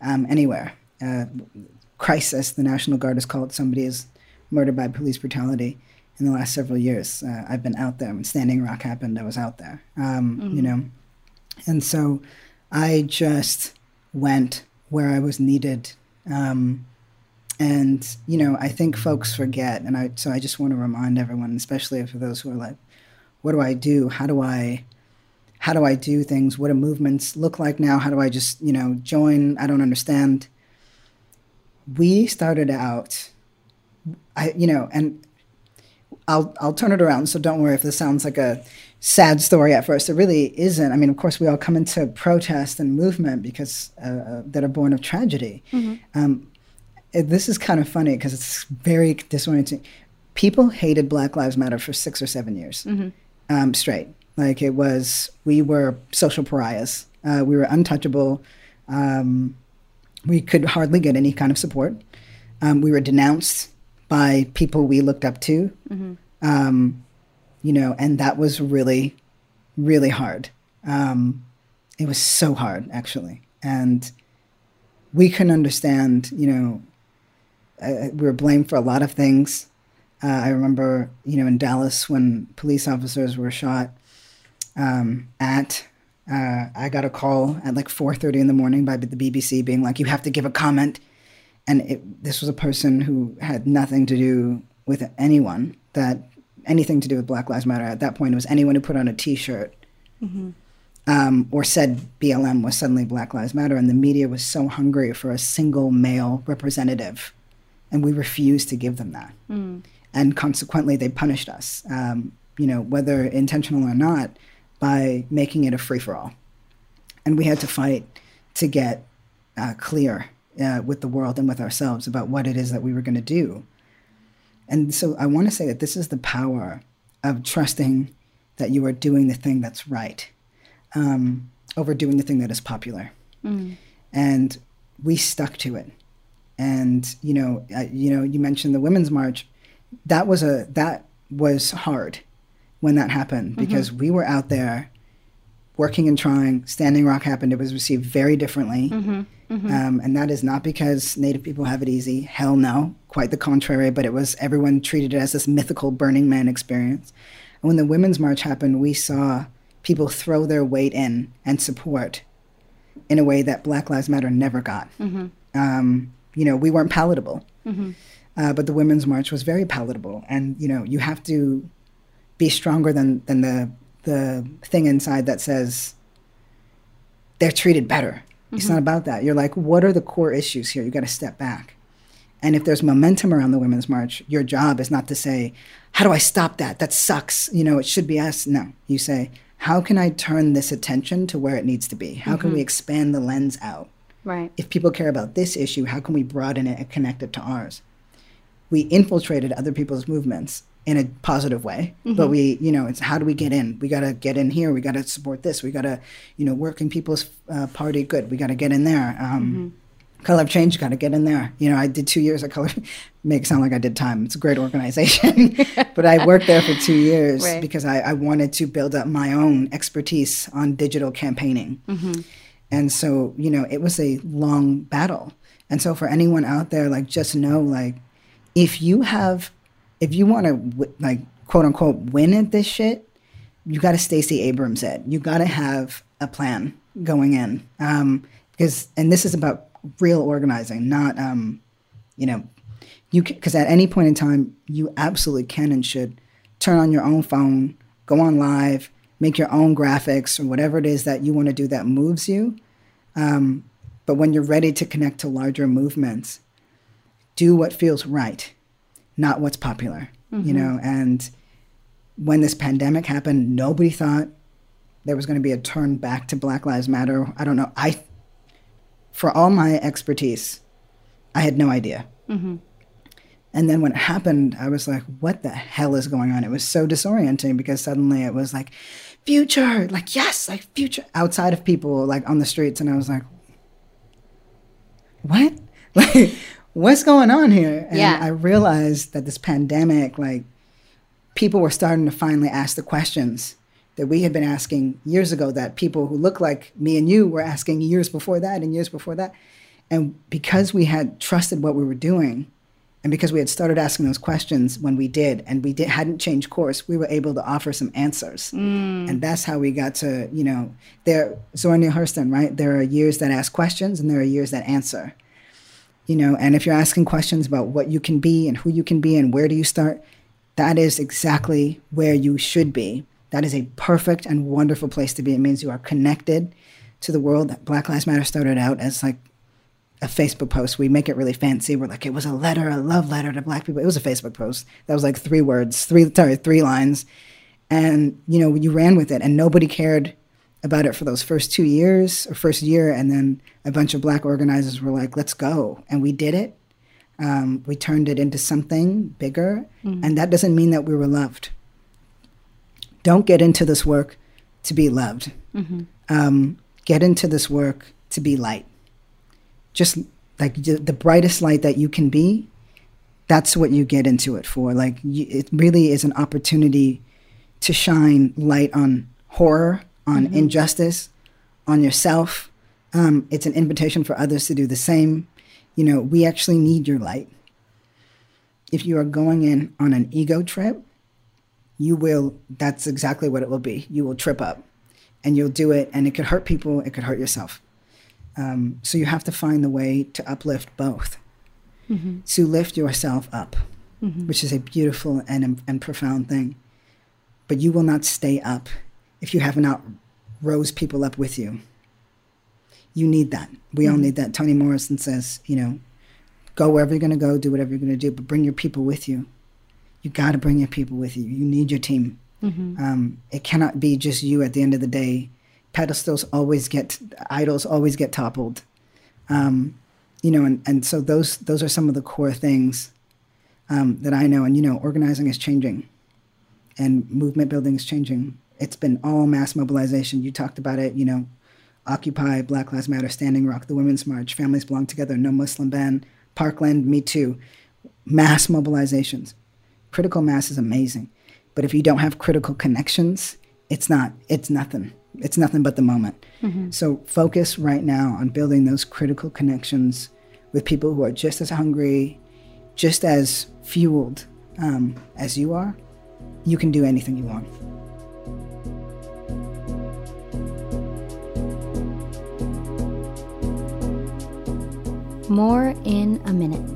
um, anywhere. Uh, crisis, the National Guard has called somebody is murdered by police brutality in the last several years. Uh, I've been out there. When Standing Rock happened, I was out there. Um, mm-hmm. You know, and so I just went where I was needed. Um, and you know i think folks forget and i so i just want to remind everyone especially for those who are like what do i do? How do i how do i do things? What do movements look like now? How do i just you know join? I don't understand. We started out i you know and i'll i'll turn it around so don't worry if this sounds like a sad story at first. It really isn't. I mean of course we all come into protest and movement because uh, that are born of tragedy. Mm-hmm. um, this is kind of funny because it's very disorienting. People hated Black Lives Matter for six or seven years mm-hmm. um, straight. Like it was, we were social pariahs. Uh, we were untouchable. Um, we could hardly get any kind of support. Um, we were denounced by people we looked up to. Mm-hmm. Um, you know, and that was really, really hard. Um, it was so hard, actually. And we couldn't understand, you know, uh, we were blamed for a lot of things. Uh, I remember, you know, in Dallas when police officers were shot um, at. Uh, I got a call at like 4:30 in the morning by the BBC being like, "You have to give a comment," and it, this was a person who had nothing to do with anyone that anything to do with Black Lives Matter. At that point, it was anyone who put on a T-shirt mm-hmm. um, or said BLM was suddenly Black Lives Matter, and the media was so hungry for a single male representative and we refused to give them that. Mm. And consequently, they punished us, um, you know, whether intentional or not, by making it a free for all. And we had to fight to get uh, clear uh, with the world and with ourselves about what it is that we were going to do. And so I want to say that this is the power of trusting that you are doing the thing that's right um, over doing the thing that is popular. And we stuck to it. And you know, uh, you know, you mentioned the women's march. That was a that was hard when that happened because we were out there working and trying. Standing Rock happened. It was received very differently. Um, and that is not because Native people have it easy. Hell no. Quite the contrary. But it was everyone treated it as this mythical Burning Man experience. And when the Women's March happened, we saw people throw their weight in and support in a way that Black Lives Matter never got. Um, you know, we weren't palatable. Mm-hmm. Uh, but the Women's March was very palatable. And, you know, you have to be stronger than, than the, the thing inside that says they're treated better. It's not mm-hmm. about that. You're like, what are the core issues here? You got to step back. And if there's momentum around the Women's March, your job is not to say, how do I stop that? That sucks. You know, it should be us. No, you say, how can I turn this attention to where it needs to be? How can we mm-hmm. expand the lens out? Right. If people care about this issue, how can we broaden it and connect it to ours? We infiltrated other people's movements in a positive way, but we, you know, it's how do we get in? We got to get in here. We got to support this. We got to, you know, working people's uh, party. Good. We got to get in there. Um, Color of Change got to get in there. You know, I did two years at Color. Make it sound like I did time. It's a great organization, but I worked there for two years Right. because I, I wanted to build up my own expertise on digital campaigning. And so, you know, it was a long battle. And so, for anyone out there, like, just know, like, if you have, if you want to, like, quote unquote, win at this shit, you got to Stacey Abrams it. You got to have a plan going in. Um, because, and this is about real organizing, not, um, you know, you because at any point in time, you absolutely can and should turn on your own phone, go on live, make your own graphics or whatever it is that you want to do that moves you. Um, but when you're ready to connect to larger movements, do what feels right, not what's popular. You know, and when this pandemic happened, nobody thought there was going to be a turn back to Black Lives Matter. I don't know. I, for all my expertise, I had no idea. And then when it happened, I was like, what the hell is going on? It was so disorienting because suddenly it was like, future, like, yes, like future outside of people, like on the streets. And I was like, what? Like, what's going on here? And Yeah. I realized that this pandemic, like, people were starting to finally ask the questions that we had been asking years ago that people who look like me and you were asking years before that and years before that. And because we had trusted what we were doing, and because we had started asking those questions when we did, and we did, hadn't changed course, we were able to offer some answers. Mm. And that's how we got to, you know, there, Zora Neale Hurston, right? There are years that ask questions and there are years that answer. You know, and if you're asking questions about what you can be and who you can be and where do you start, that is exactly where you should be. That is a perfect and wonderful place to be. It means you are connected to the world. That Black Lives Matter started out as like a Facebook post. We make it really fancy. We're like, it was a letter, a love letter to black people. It was a Facebook post. That was like three words, three sorry, three lines. And you know, you ran with it and nobody cared about it for those first two years or first year. And then a bunch of black organizers were like, let's go. And we did it. Um, we turned it into something bigger. And that doesn't mean that we were loved. Don't get into this work to be loved. Um, get into this work to be light. Just like the brightest light that you can be, that's what you get into it for. Like, you, it really is an opportunity to shine light on horror, on injustice, on yourself. Um, it's an invitation for others to do the same. You know, we actually need your light. If you are going in on an ego trip, you will, that's exactly what it will be. You will trip up and you'll do it, and it could hurt people, it could hurt yourself. Um, so you have to find the way to uplift both, to lift yourself up, which is a beautiful and, and profound thing. But you will not stay up if you have not rose people up with you. You need that. We all need that. Toni Morrison says, you know, go wherever you're going to go, do whatever you're going to do, but bring your people with you. You got to bring your people with you. You need your team. Um, it cannot be just you at the end of the day. Pedestals always get, idols always get toppled. Um, you know, and, and so those those are some of the core things um, that I know. And you know, organizing is changing, and movement building is changing. It's been all mass mobilization. You talked about it. You know, Occupy, Black Lives Matter, Standing Rock, the Women's March, Families Belong Together, No Muslim Ban, Parkland, Me Too, mass mobilizations. Critical mass is amazing, but if you don't have critical connections, it's not. It's nothing. It's nothing but the moment. Mm-hmm. So focus right now on building those critical connections with people who are just as hungry, just as fueled um, as you are. You can do anything you want. More in a minute.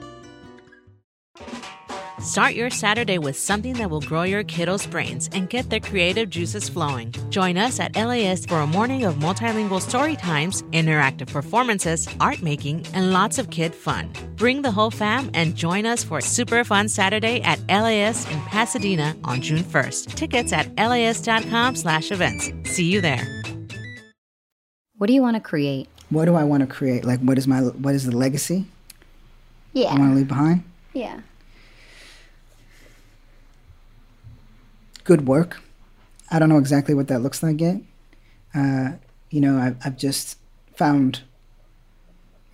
Start your Saturday with something that will grow your kiddos' brains and get their creative juices flowing. Join us at LAist for a morning of multilingual story times, interactive performances, art making, and lots of kid fun. Bring the whole fam and join us for a super fun Saturday at LAist in Pasadena on June 1st. Tickets at laist.com slash events. See you there. What do you want to create? What do I want to create? Like, what is my what is the legacy? Yeah. I want to leave behind. Yeah. Good work. I don't know exactly what that looks like yet. Uh, you know, I've, I've just found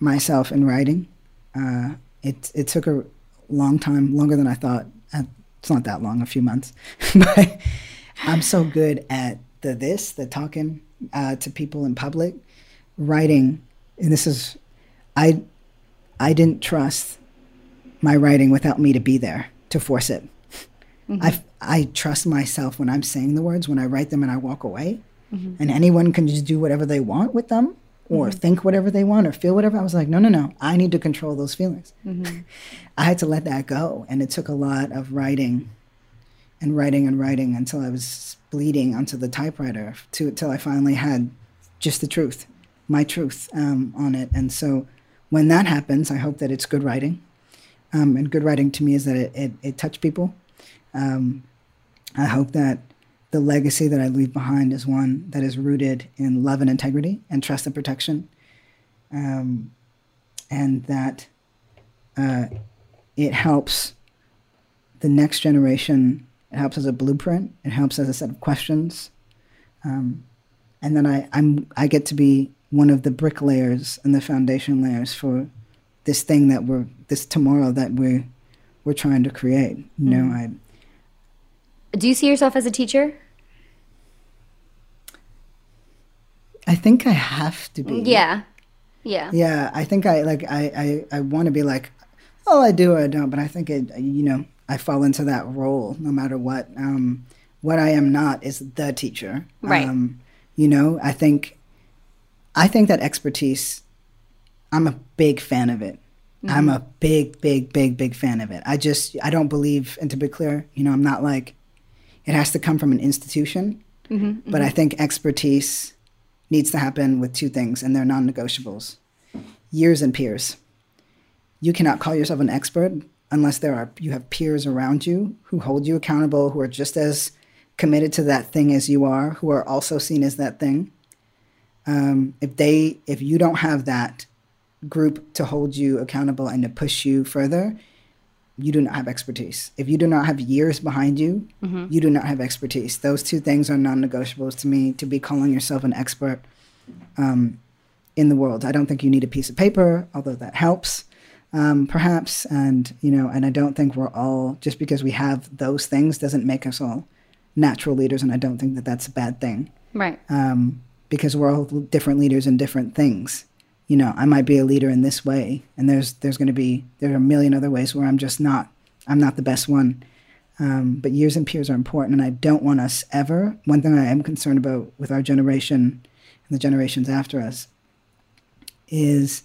myself in writing. Uh, it it took a long time, longer than I thought. Uh, it's not that long, a few months, but I'm so good at the this, the talking uh, to people in public, writing, and this is, I, I didn't trust my writing without me to be there to force it. Mm-hmm. I I trust myself when I'm saying the words, when I write them and I walk away. Mm-hmm. And anyone can just do whatever they want with them or mm-hmm. think whatever they want or feel whatever. I was like, no, no, no. I need to control those feelings. Mm-hmm. I had to let that go. And it took a lot of writing and writing and writing until I was bleeding onto the typewriter to, until I finally had just the truth, my truth um, on it. And so when that happens, I hope that it's good writing. Um, and good writing to me is that it, it, it touched people um, I hope that the legacy that I leave behind is one that is rooted in love and integrity and trust and protection, um, and that uh, it helps the next generation. It helps as a blueprint. It helps as a set of questions, um, and then I I'm I get to be one of the bricklayers and the foundation layers for this thing that we're this tomorrow that we're we're trying to create. You mm-hmm. know, I do you see yourself as a teacher? I think I have to be. Yeah. Yeah. Yeah. I think I like I I, I want to be like, oh I do or I don't, but I think it you know, I fall into that role no matter what. Um what I am not is the teacher. Right. Um, you know, I think I think that expertise I'm a big fan of it. Mm-hmm. I'm a big, big, big, big fan of it. I just I don't believe and to be clear, you know, I'm not like it has to come from an institution. Mm-hmm, but mm-hmm. I think expertise needs to happen with two things, and they're non negotiables years and peers. You cannot call yourself an expert unless there are you have peers around you who hold you accountable, who are just as committed to that thing as you are, who are also seen as that thing. Um, if they if you don't have that group to hold you accountable and to push you further, you do not have expertise. If you do not have years behind you, mm-hmm. you do not have expertise. Those two things are non negotiables to me to be calling yourself an expert um, in the world. I don't think you need a piece of paper, although that helps. Um, perhaps and you know and i don't think we're all just because we have those things doesn't make us all natural leaders, and I don't think that that's a bad thing. Right. Um, because we're all different leaders in different things. You know, I might be a leader in this way, and there's there's going to be there are a million other ways where I'm just not I'm not the best one. Um, but years and peers are important, and I don't want us ever. One thing I am concerned about with our generation and the generations after us is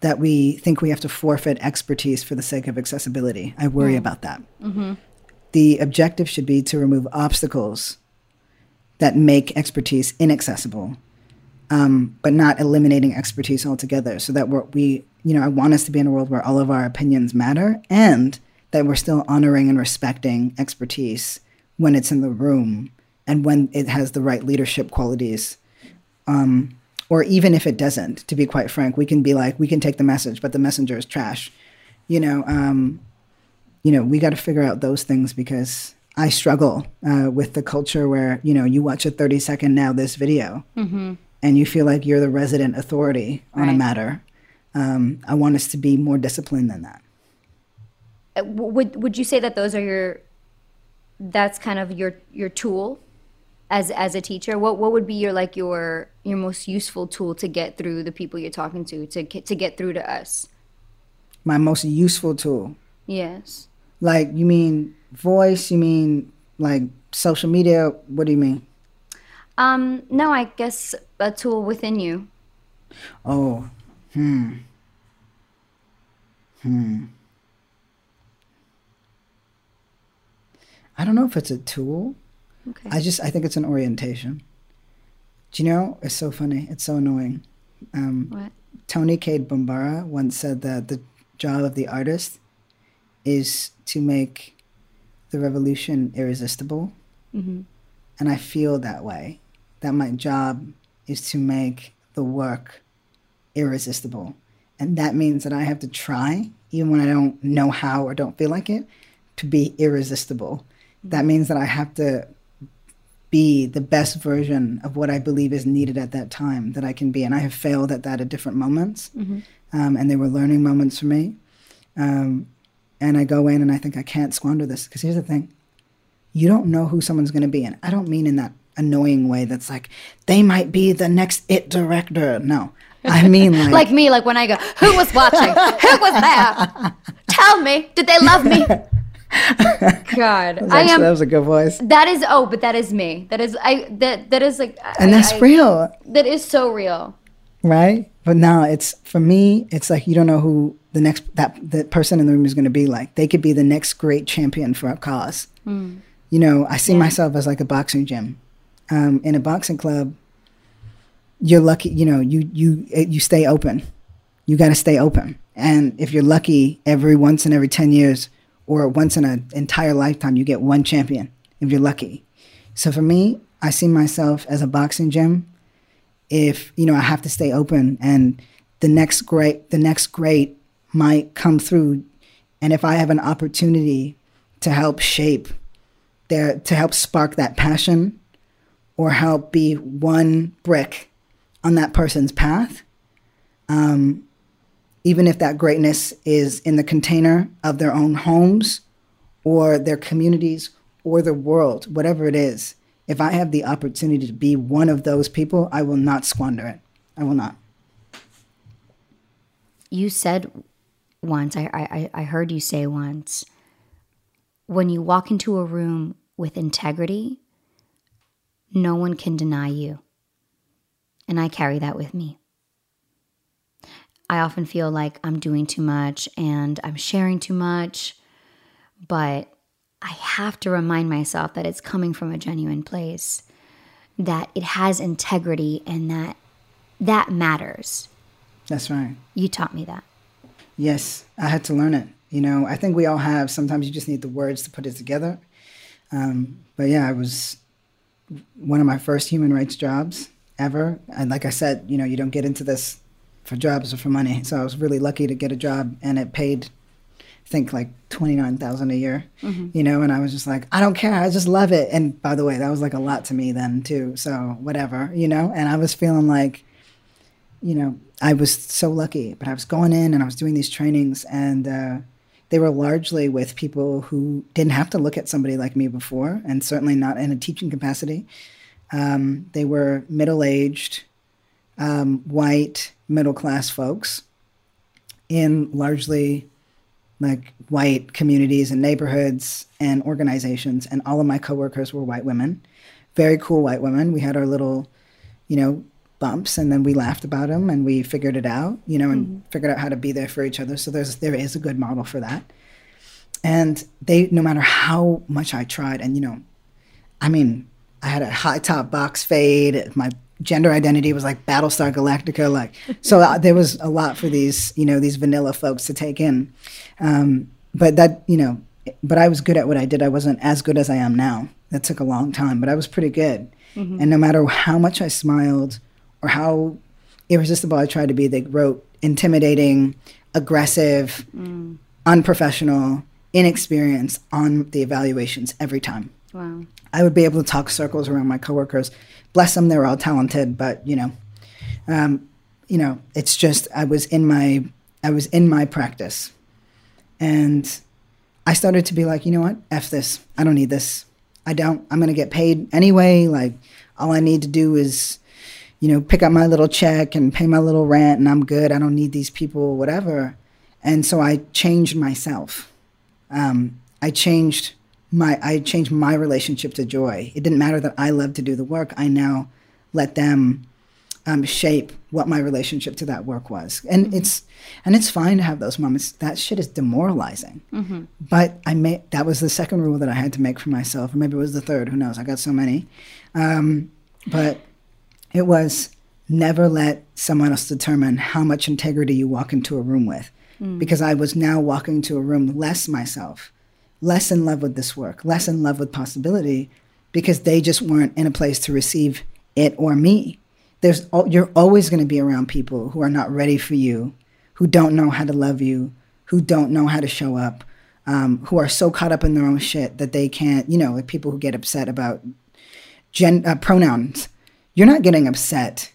that we think we have to forfeit expertise for the sake of accessibility. I worry Mm. about that. Mm-hmm. The objective should be to remove obstacles that make expertise inaccessible, um, but not eliminating expertise altogether. So that we're, we, you know, I want us to be in a world where all of our opinions matter and that we're still honoring and respecting expertise when it's in the room and when it has the right leadership qualities. Um, or even if it doesn't, to be quite frank, we can be like, we can take the message, but the messenger is trash. You know, um, you know, we got to figure out those things because I struggle uh, with the culture where you know you watch a thirty second now this video Mhm. And you feel like you're the resident authority on a matter. Um, I want us to be more disciplined than that. Uh, Would would you say that those are your that's kind of your your tool as as a teacher? What what would be your like your your most useful tool to get through the people you're talking to to get, to get through to us? My most useful tool, Yes. like you mean voice? You mean like social media? What do you mean? Um no, I guess a tool within you. Oh, hmm, hmm. I don't know if it's a tool. Okay. I just I think it's an orientation. Do you know? It's so funny. It's so annoying. Um, What? Toni Cade Bambara once said that the job of the artist is to make the revolution irresistible, mm-hmm. and I feel that way. That my job is to make the work irresistible, and that means that I have to try, even when I don't know how or don't feel like it, to be irresistible. That means that I have to be the best version of what I believe is needed at that time that I can be. And I have failed at that at different moments. Mhm. Um, and they were learning moments for me. Um, and I go in and I think I can't squander this. Because here's the thing you don't know who someone's going to be. And I don't mean in that annoying way that's like, they might be the next it director. No. I mean like, like me, like when I go, who was watching? who was there? Tell me, did they love me? God, That was I actually- am. that was a good voice. That is oh, but that is me. That is I. That that is like. And I- that's I- real. That is so real. right? But now it's for me, it's like you don't know who the next that the person in the room is going to be like. They could be the next great champion for a cause. Mm. You know, I see myself as like a boxing gym. Um, in a boxing club, you're lucky. You know, you you eh, you stay open. You got to stay open. And if you're lucky, every once in every ten years or once in an entire lifetime, you get one champion. If you're lucky. So for me, I see myself as a boxing gym if you know I have to stay open and the next great the next great might come through and if I have an opportunity to help shape their to help spark that passion or help be one brick on that person's path um, even if that greatness is in the container of their own homes or their communities or the world whatever it is if I have the opportunity to be one of those people, I will not squander it. I will not. You said once. I I I heard you say once. When you walk into a room with integrity, no one can deny you. And I carry that with me. I often feel like I'm doing too much and I'm sharing too much, but I have to remind myself that it's coming from a genuine place, that it has integrity and that that matters. That's right. You taught me that. Yes, I had to learn it. You know, I think we all have. Sometimes you just need the words to put it together. Um, but yeah, I was one of my first human rights jobs ever. And like I said, you know, you don't get into this for jobs or for money. So I was really lucky to get a job, and it paid, I think, like twenty nine thousand a year. Mhm. You know, and I was just like, I don't care, I just love it. And by the way, that was like a lot to me then too. So whatever, you know. And I was feeling like, you know, I was so lucky. But I was going in and I was doing these trainings, and uh, they were largely with people who didn't have to look at somebody like me before, and certainly not in a teaching capacity. Um, they were middle aged, um, white, middle class folks in largely like white communities and neighborhoods and organizations. And all of my coworkers were white women, very cool white women. We had our little, you know, bumps and then we laughed about them and we figured it out, you know, and mm-hmm. figured out how to be there for each other. So there's there is a good model for that. And they no matter how much I tried and you know, I mean, I had a high top box fade, my gender identity was like Battlestar Galactica like so uh, there was a lot for these, you know, these vanilla folks to take in. Um, but that, you know, but I was good at what I did. I wasn't as good as I am now. That took a long time, but I was pretty good. Mm-hmm. And no matter how much I smiled or how irresistible I tried to be, they wrote intimidating, aggressive, mm. unprofessional, inexperienced on the evaluations every time. Wow. I would be able to talk circles around my coworkers. Bless them, they were all talented, but you know, um, you know, it's just I was in my I was in my practice, and I started to be like, you know what, f this. I don't need this. I don't. I'm gonna get paid anyway. Like, all I need to do is you know, pick up my little check and pay my little rent and I'm good. I don't need these people, whatever. And so I changed myself. Um, I changed my I changed my relationship to joy. It didn't matter that I loved to do the work. I now let them um, shape what my relationship to that work was. And mm-hmm. it's and it's fine to have those moments. That shit is demoralizing. Mm-hmm. But I made that was the second rule that I had to make for myself, or maybe it was the third. Who knows? I got so many. Um, but it was never let someone else determine how much integrity you walk into a room with. Mm. Because I was now walking into a room less myself, less in love with this work, less in love with possibility, because they just weren't in a place to receive it or me. There's, you're always going to be around people who are not ready for you, who don't know how to love you, who don't know how to show up, um, who are so caught up in their own shit that they can't, you know, like people who get upset about gen, uh, pronouns you're not getting upset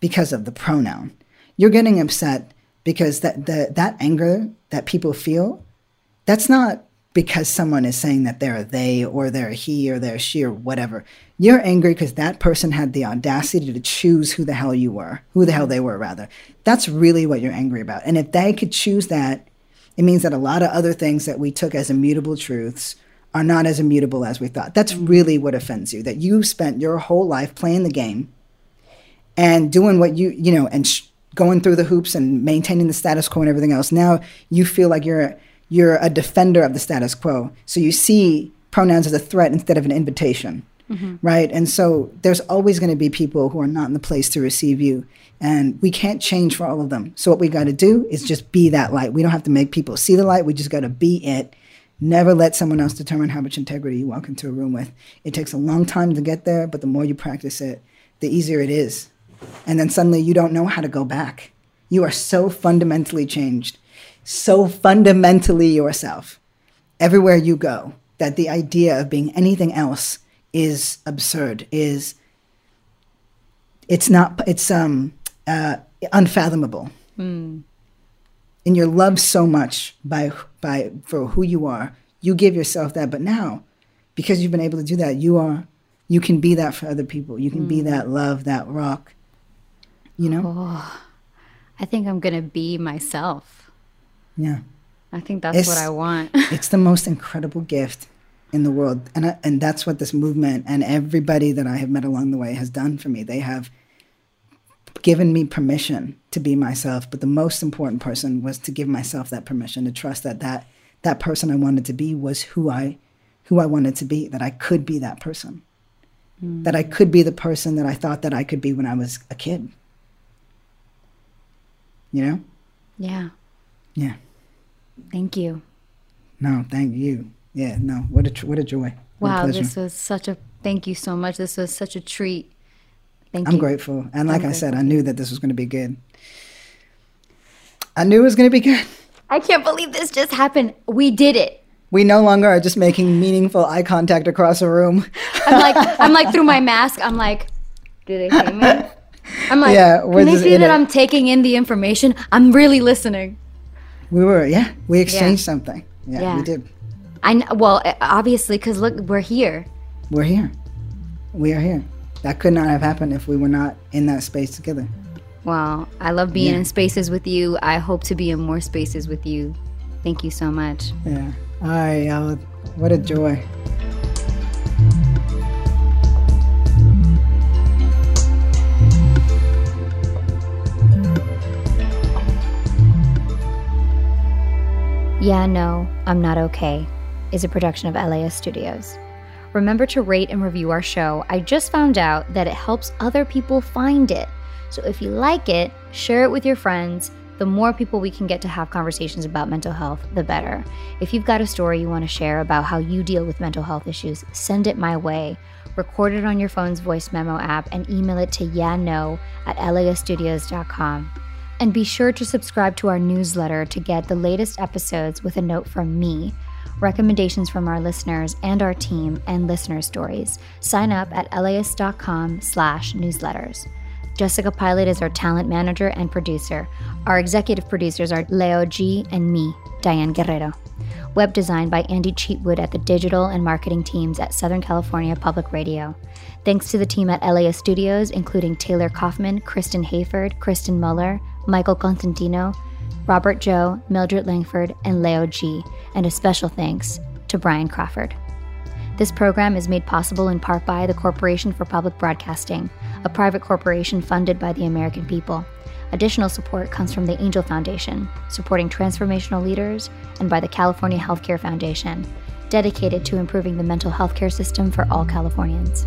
because of the pronoun. You're getting upset because that that anger that people feel, that's not because someone is saying that they're a they or they're a he or they're a she or whatever. You're angry because that person had the audacity to choose who the hell you were, who the hell they were, rather. That's really what you're angry about. And if they could choose that, it means that a lot of other things that we took as immutable truths are not as immutable as we thought. That's mm-hmm. really what offends you that you spent your whole life playing the game and doing what you, you know, and sh- going through the hoops and maintaining the status quo and everything else. Now you feel like you're you're a defender of the status quo. So you see pronouns as a threat instead of an invitation. Mm-hmm. Right. And so there's always going to be people who are not in the place to receive you. And we can't change for all of them. So what we got to do is just be that light. We don't have to make people see the light. We just got to be it Never let someone else determine how much integrity you walk into a room with. It takes a long time to get there, but the more you practice it, the easier it is. And then suddenly you don't know how to go back. You are so fundamentally changed, so fundamentally yourself everywhere you go that the idea of being anything else is absurd, is it's not it's um uh, unfathomable. Mm and you're loved so much by by for who you are. You give yourself that but now because you've been able to do that you are you can be that for other people. You can mm. be that love that rock you know? Oh, i think i'm gonna be myself. Yeah. I think that's it's, what i want. it's the most incredible gift in the world. And I, and that's what this movement and everybody that i have met along the way has done for me. They have given me permission to be myself but the most important person was to give myself that permission to trust that that that person i wanted to be was who i who i wanted to be that i could be that person. Mm. that i could be the person that i thought that i could be when i was a kid. You know? Yeah. Yeah. Thank you. No thank you. Yeah no what a what a joy. What wow a this was such a thank you so much. This was such a treat Thank I'm you. grateful. And like I'm I said, I knew that this was going to be good. I knew it was going to be good. I can't believe this just happened. We did it. We no longer are just making meaningful eye contact across a room. I'm like, I'm like through my mask. I'm like, do they see me? I'm like, yeah, can they see that it. I'm taking in the information? I'm really listening. We were, yeah. We exchanged yeah. something. Yeah, Yeah. we did. I well, obviously, because look, we're here. We're here. We are here. That could not have happened if we were not in that space together. Well, I love being Yeah. in spaces with you. I hope to be in more spaces with you. Thank you so much. Yeah. All right, y'all. What a joy. Yeah, No, I'm Not Okay is a production of LAist Studios. Remember to rate and review our show. I just found out that it helps other people find it. So if you like it, share it with your friends. The more people we can get to have conversations about mental health, the better. If you've got a story you want to share about how you deal with mental health issues, send it my way. Record it on your phone's voice memo app and email it to yano at laiststudios.com. And be sure to subscribe to our newsletter to get the latest episodes with a note from me, recommendations from our listeners and our team, and listener stories. Sign up at laist.com slash newsletters. Jessica Pilot is our talent manager and producer. Our executive producers are Leo G and me, Diane Guerrero. Web design by Andy Cheatwood at the digital and marketing teams at Southern California Public Radio. Thanks to the team at LAist Studios, including Taylor Kaufman, Kristen Hayford, Kristen Muller, Michael Constantino, Robert Joe, Mildred Langford, and Leo G. And a special thanks to Brian Crawford. This program is made possible in part by the Corporation for Public Broadcasting, a private corporation funded by the American people. Additional support comes from the Angel Foundation, supporting transformational leaders, and by the California Healthcare Foundation, dedicated to improving the mental health care system for all Californians.